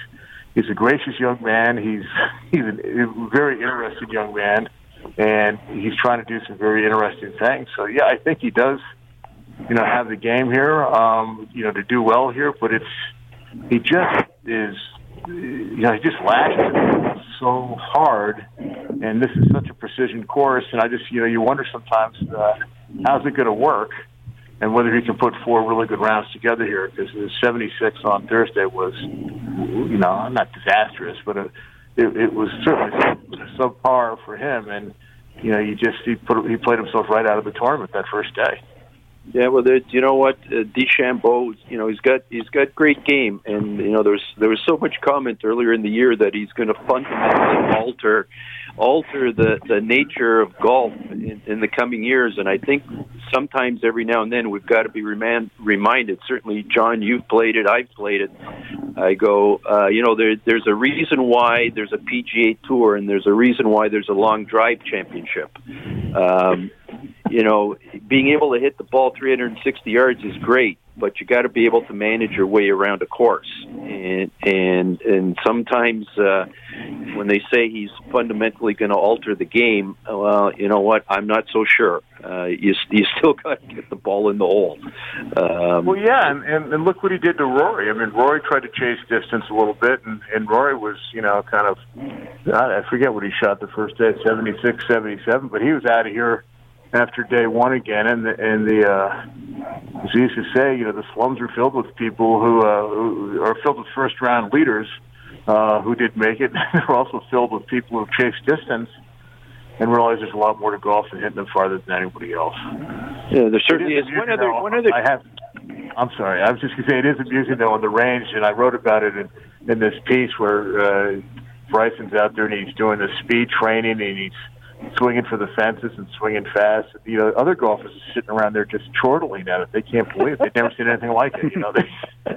Speaker 12: he's a gracious young man. He's he's a, very interested young man, and he's trying to do some very interesting things. So yeah, I think he does, you know, have the game here, um, you know, to do well here. But it's he just is you know, he just lashed it so hard, and this is such a precision course, and I just, you know, you wonder sometimes uh, how's it going to work, and whether he can put four really good rounds together here, because the 76 on Thursday was, you know, not disastrous, but it, it, it was certainly subpar for him, and you know, you just he put he played himself right out of the tournament that first day.
Speaker 3: Yeah, well, you know what, uh, DeChambeau, you know, he's got he's got great game, and you know, there was there was so much comment earlier in the year that he's going to fundamentally alter alter the the nature of golf in, in the coming years. And I think sometimes every now and then we've got to be remind, reminded. Certainly, John, you've played it, I've played it. I go, uh, you know, there, there's a reason why there's a PGA Tour, and there's a reason why there's a long drive championship. Um, you know, being able to hit the ball 360 yards is great, but you got to be able to manage your way around a course. And and and sometimes uh, when they say he's fundamentally going to alter the game, well, you know what? I'm not so sure. Uh, you you still got to get the ball in the hole. Um,
Speaker 12: well, yeah, and, and and look what he did to Rory. I mean, Rory tried to chase distance a little bit, and and Rory was, you know, kind of I forget what he shot the first day, 76, 77, but he was out of here after day one again, and the, and the uh, as he used to say, you know, the slums are filled with people who, uh, who are filled with first round leaders uh, who did make it. They're also filled with people who chase distance and realize there's a lot more to golf than hitting them farther than anybody else.
Speaker 3: Yeah, there certainly is. One other, one other.
Speaker 12: I have. I'm sorry. I was just going to say it is amusing though on the range, and I wrote about it in in this piece where uh, Bryson's out there and he's doing the speed training and he's swinging for the fences and swinging fast. You know, other golfers are sitting around there just chortling at it. They can't believe it. they've never seen anything like it. You know, they.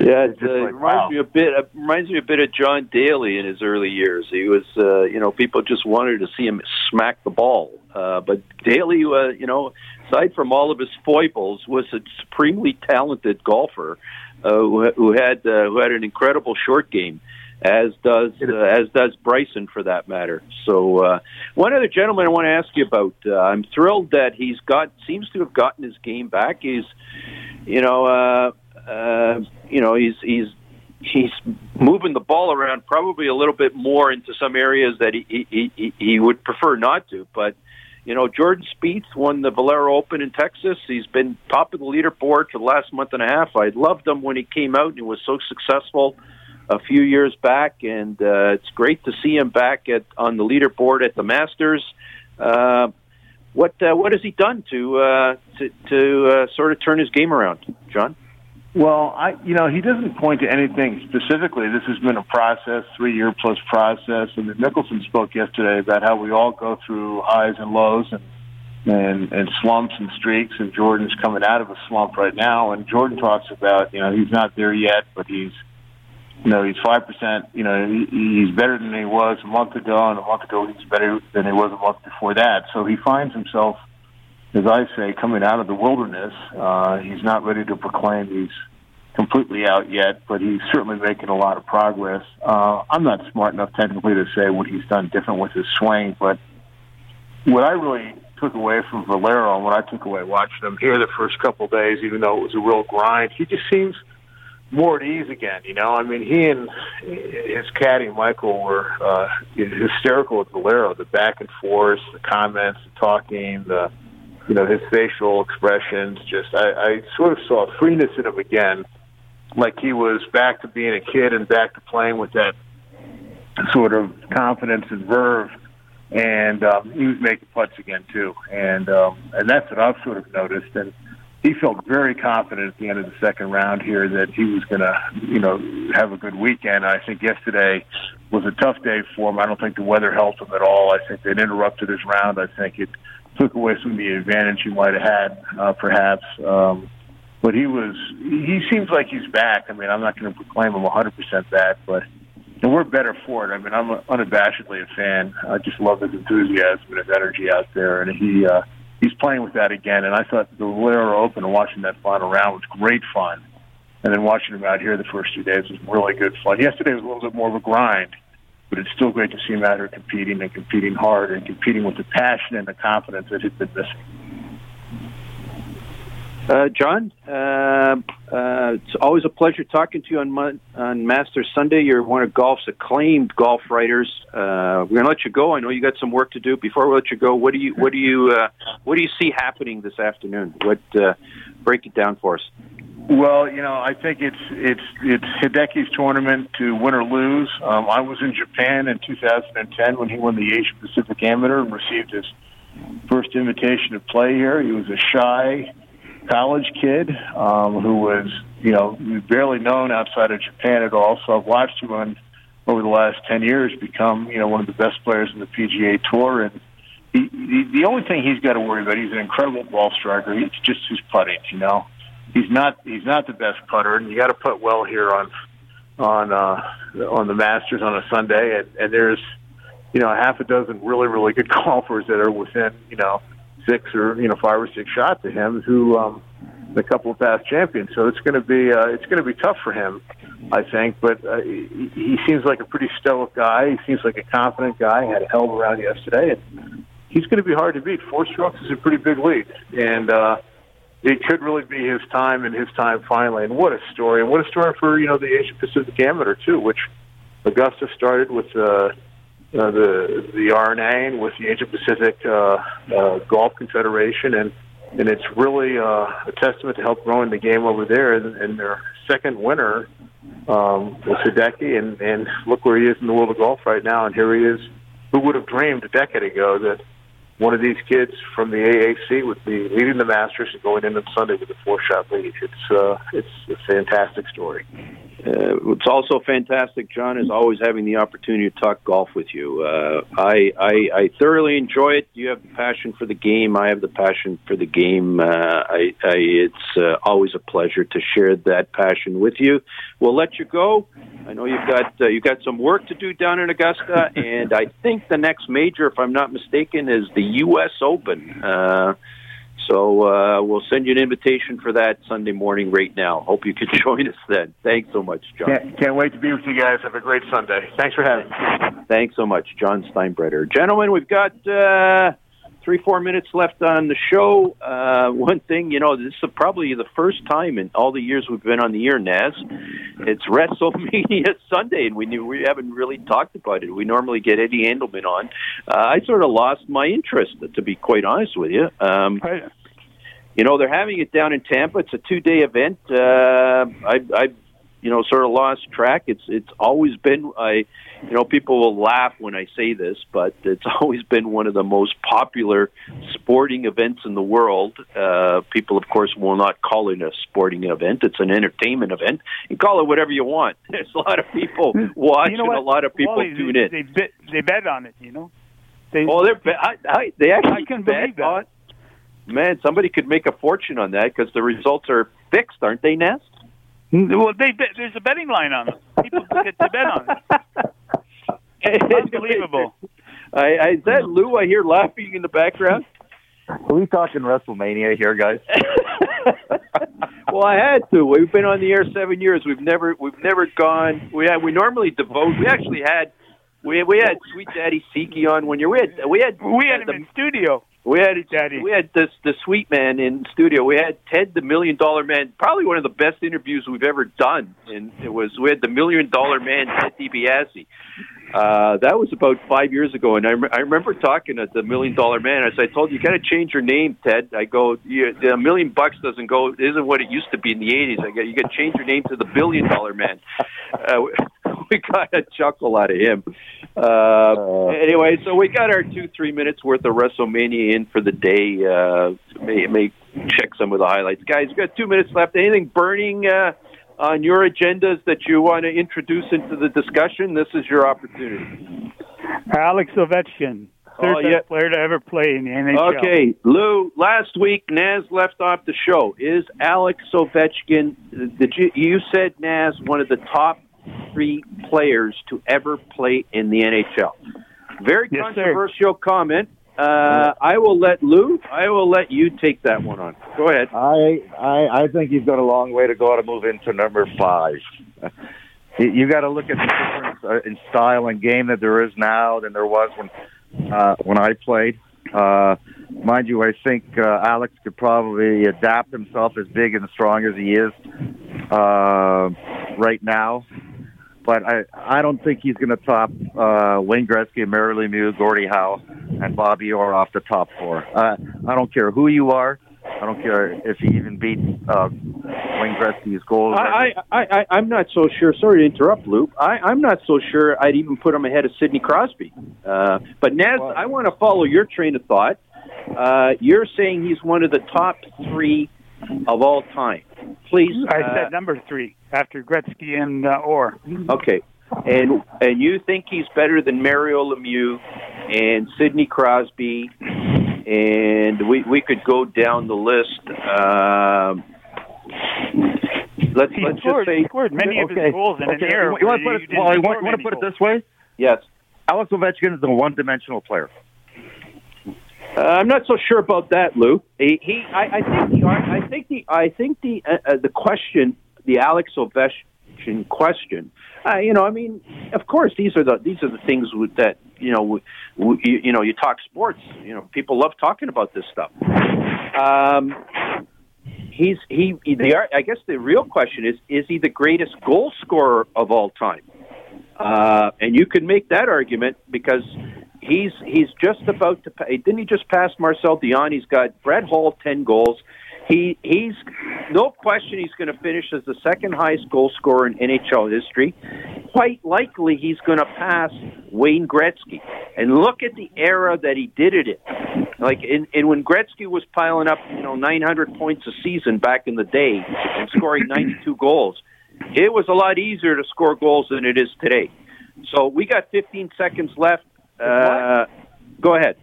Speaker 3: yeah, it uh,
Speaker 12: like,
Speaker 3: reminds
Speaker 12: wow.
Speaker 3: me a bit. Uh, reminds me a bit of John Daly in his early years. He was, uh, you know, people just wanted to see him smack the ball. Uh, but Daly, uh, you know, aside from all of his foibles, was a supremely talented golfer uh, who, who had uh, who had an incredible short game as does uh, as does Bryson for that matter. So uh, one other gentleman I want to ask you about. Uh, I'm thrilled that he's got seems to have gotten his game back. He's you know uh, uh, you know he's he's he's moving the ball around probably a little bit more into some areas that he he, he, he would prefer not to, but. You know, Jordan Spieth won the Valero Open in Texas. He's been top of the leaderboard for the last month and a half. I loved him when he came out and he was so successful a few years back, and uh, it's great to see him back at on the leaderboard at the Masters. Uh, what uh, what has he done to uh, to, to uh, sort of turn his game around, John?
Speaker 12: Well, I you know he doesn't point to anything specifically. This has been a process, three year plus process. And Mickelson spoke yesterday about how we all go through highs and lows and and and slumps and streaks. And Jordan's coming out of a slump right now. And Jordan talks about you know he's not there yet, but he's you know, he's five percent. You know, he, he's better than he was a month ago, and a month ago he's better than he was a month before that. So he finds himself, as I say, coming out of the wilderness. Uh, he's not ready to proclaim he's completely out yet, but he's certainly making a lot of progress. Uh, I'm not smart enough technically to say what he's done different with his swing, but what I really took away from Valero and what I took away watching him here the first couple of days, even though it was a real grind, he just seems more at ease again. You know, I mean, he and his caddy Michael were uh, hysterical with Valero. The back and forth, the comments, the talking, the you know his facial expressions. Just I, I sort of saw freeness in him again, like he was back to being a kid and back to playing with that sort of confidence and verve. And um, he was making putts again too, and um, and that's what I've sort of noticed. And he felt very confident at the end of the second round here that he was going to, you know, have a good weekend. I think yesterday was a tough day for him. I don't think the weather helped him at all. I think it interrupted his round. I think it took away some of the advantage he might have had, uh, perhaps. Um, but he was, he seems like he's back. I mean, I'm not going to proclaim him 100% back, but and we're better for it. I mean, I'm unabashedly a fan. I just love his enthusiasm and his energy out there, and he. uh he's playing with that again. And I thought the Valero Open and watching that final round was great fun. And then watching him out here the first two days was really good fun. Yesterday was a little bit more of a grind, but it's still great to see him out here competing and competing hard and competing with the passion and the confidence that he's been missing.
Speaker 3: Uh, John, uh, uh, it's always a pleasure talking to you on on Masters Sunday. You're one of golf's acclaimed golf writers. Uh, we're gonna let you go. I know you got some work to do. Before we let you go, what do you what do you uh, what do you see happening this afternoon? What uh, break it down for us?
Speaker 12: Well, you know, I think it's it's it's Hideki's tournament to win or lose. Um, I was in Japan in 2010 when he won the Asia Pacific Amateur and received his first invitation to play here. He was a shy college kid um, who was, you know, barely known outside of Japan at all. So I've watched him on over the last ten years become you know one of the best players in the PGA Tour. And he, the, the only thing he's got to worry about, he's an incredible ball striker. It's just his putting. You know, he's not he's not the best putter, and you got to putt well here on on uh, on the Masters on a Sunday. And, and there's you know half a dozen really really good golfers that are within you know six or you know five or six shots of him who um, a couple of past champions. So it's going to be uh, it's going to be tough for him, I think. But uh, he, he seems like a pretty stoic guy. He seems like a confident guy. Had a hell of a round yesterday, and he's going to be hard to beat. Four strokes is a pretty big lead, and uh, it could really be his time and his time finally. And what a story! And what a story for you know the Asia Pacific Amateur too, which Augusta started with. Uh, uh, the the R&A with the Asia Pacific uh, uh, Golf Confederation, and and it's really uh, a testament to help growing the game over there. And, and their second winner um, was Hideki, and and look where he is in the world of golf right now. And here he is. Who would have dreamed a decade ago that one of these kids from the AAC would be leading the Masters and going into Sunday with a four-shot lead? It's uh, it's a fantastic story.
Speaker 3: Uh, it's also fantastic, John, is always having the opportunity to talk golf with you. Uh, I, I I thoroughly enjoy it. You have the passion for the game. I have the passion for the game. Uh, I, I it's uh, always a pleasure to share that passion with you. We'll let you go. I know you've got uh, you've got some work to do down in Augusta, and I think the next major, if I'm not mistaken, is the U.S. Open. Uh, so uh, we'll send you an invitation for that Sunday morning right now. Hope you can join us then. Thanks so much, John.
Speaker 12: Can't, can't wait to be with you guys. Have a great Sunday. Thanks for having me.
Speaker 3: Thanks so much, John Steinbreder. Gentlemen, we've got uh, three, four minutes left on the show. Uh, one thing, you know, this is probably the first time in all the years we've been on the air, Naz. It's WrestleMania Sunday, and we knew we haven't really talked about it. We normally get Eddie Handelman on. Uh, I sort of lost my interest, to be quite honest with you. Um, you know, they're having it down in Tampa. It's a two-day event. Uh, I, I, you know, sort of lost track. It's it's always been. I, you know, people will laugh when I say this, but it's always been one of the most popular sporting events in the world. Uh, people, of course, will not call it a sporting event. It's an entertainment event. You call it whatever you want. There's a lot of people watch,
Speaker 4: You know
Speaker 3: and a lot of people
Speaker 4: Wally,
Speaker 3: tune
Speaker 4: they,
Speaker 3: in.
Speaker 4: They bet, they bet on it, you know. They,
Speaker 3: Oh, they're be- I, I, they actually
Speaker 4: I couldn't
Speaker 3: bet
Speaker 4: believe that.
Speaker 3: on. Man, somebody could make a fortune on that because the results are fixed, aren't they, Ness?
Speaker 4: Well, they bet, there's a betting line on it. People get to bet on it. Unbelievable.
Speaker 3: I, I, is that Lou I hear laughing in the background?
Speaker 5: Are we talking WrestleMania here, guys?
Speaker 3: well, I had to. We've been on the air seven years. We've never we've never gone. We had, we normally devote. We actually had we we had Sweet Daddy Siki on one year. We had we had
Speaker 4: We had him in studio.
Speaker 3: we had
Speaker 4: Daddy.
Speaker 3: we had this the Sweet Man in studio. We had Ted the Million Dollar Man. Probably one of the best interviews we've ever done. And it was we had the Million Dollar Man Ted DiBiase. Uh, that was about five years ago, and I, rem- I remember talking to the Million Dollar Man. As I told you, you got to change your name, Ted. I go, you, the million bucks doesn't go isn't what it used to be in the '80s. I go, you got to change your name to the Billion Dollar Man. Uh, we got a chuckle out of him. Uh, anyway, so we got our two, three minutes worth of WrestleMania in for the day. Uh, may, may check some of the highlights, guys. We got two minutes left. Anything burning? Uh, on your agendas that you want to introduce into the discussion, this is your opportunity.
Speaker 4: Alex Ovechkin, oh, third
Speaker 3: Oh,
Speaker 4: best
Speaker 3: yeah.
Speaker 4: player to ever play in the NHL.
Speaker 3: Okay, Lou. Last week, Naz left off the show. Is Alex Ovechkin? Did you, you said Naz one of the top three players to ever play in the NHL? Very
Speaker 4: Yes, sir.
Speaker 3: controversial comment. Uh, I will let Lou. I will let you take that one on. Go ahead.
Speaker 5: I, I I think he's got a long way to go to move into number five. You, you got to look at the difference uh, in style and game that there is now than there was when uh, when I played. Uh, mind you, I think uh, Alex could probably adapt himself as big and strong as he is uh, right now. But I, I don't think he's going to top uh, Wayne Gretzky, Mario Lemieux, Gordie Howe, and Bobby Orr off the top four. Uh, I don't care who you are. I don't care if he even beat uh, Wayne Gretzky's goals.
Speaker 3: I, I, I, I'm not so sure. Sorry to interrupt, Lou. I, I'm not so sure I'd even put him ahead of Sidney Crosby. Uh, but Naz, I want to follow your train of thought. Uh, you're saying he's one of the top three of all time. Please.
Speaker 4: I
Speaker 3: uh,
Speaker 4: said number three after Gretzky and uh, Orr.
Speaker 3: Okay. and and you think he's better than Mario Lemieux and Sidney Crosby, and we we could go down the list. Um, let's
Speaker 4: He
Speaker 3: let's
Speaker 4: scored,
Speaker 3: just say
Speaker 4: he scored many of his goals in an
Speaker 5: okay.
Speaker 4: era.
Speaker 5: You want to put it, well, you
Speaker 4: score
Speaker 5: want, want to
Speaker 4: many
Speaker 5: put it this way?
Speaker 3: yes.
Speaker 5: Alex Ovechkin is a one-dimensional player.
Speaker 3: Uh, I'm not so sure about that, Lou. He, he I, I think the, I think the, I think the, uh, uh, the question, the Alex Ovechkin question. Uh, you know, I mean, of course, these are the these are the things that you know, you, you know, you talk sports. You know, people love talking about this stuff. Um, he's he. The I guess the real question is: Is he the greatest goal scorer of all time? Uh, and you can make that argument because he's he's just about to. Didn't he just pass Marcel Dionne? He's got Brett Hull ten goals. He he's no question he's going to finish as the second highest goal scorer in NHL history. Quite likely he's going to pass Wayne Gretzky. And look at the era that he did it in. Like in, in when Gretzky was piling up, you know, 900 points a season back in the day and scoring 92 goals. It was a lot easier to score goals than it is today. So we got 15 seconds left. Uh, go ahead.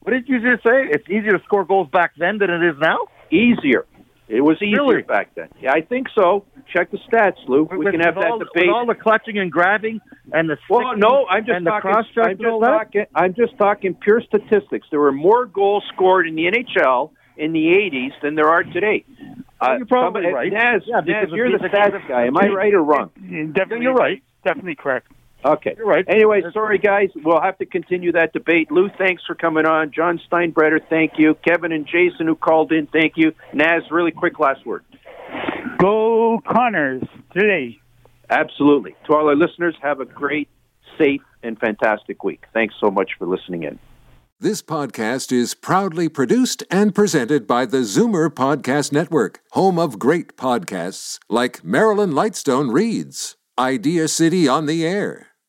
Speaker 5: What did you just say? It's easier to score goals back then than it is now.
Speaker 3: Easier. It was easier
Speaker 5: Really?
Speaker 3: back then. Yeah, I think so. Check the stats, Lou. We
Speaker 5: With-
Speaker 3: can have that
Speaker 5: all,
Speaker 3: debate.
Speaker 5: With all the clutching and grabbing and the
Speaker 3: Well, no, I'm just talking. I'm just talking. I'm just talking pure statistics. There were more goals scored in the NHL in the '80s than there are today. Uh,
Speaker 5: You're probably
Speaker 3: somebody-
Speaker 5: right.
Speaker 3: Naz,
Speaker 5: Yeah, because
Speaker 3: Naz, you're the
Speaker 5: the-
Speaker 3: stats guy. Am I right or wrong?
Speaker 4: Definitely,
Speaker 5: You're right.
Speaker 4: Definitely correct.
Speaker 3: Okay.
Speaker 5: You're right.
Speaker 3: Anyway, sorry guys, we'll have to continue that debate. Lou, thanks for coming on. John Steinbreder, thank you. Kevin and Jason who called in, thank you. Naz, really quick last word.
Speaker 4: Go Conners today.
Speaker 3: Absolutely. To all our listeners, have a great, safe, and fantastic week. Thanks so much for listening in.
Speaker 1: This podcast is proudly produced and presented by the Zoomer Podcast Network, home of great podcasts like Marilyn Lightstone Reads, Idea City on the Air,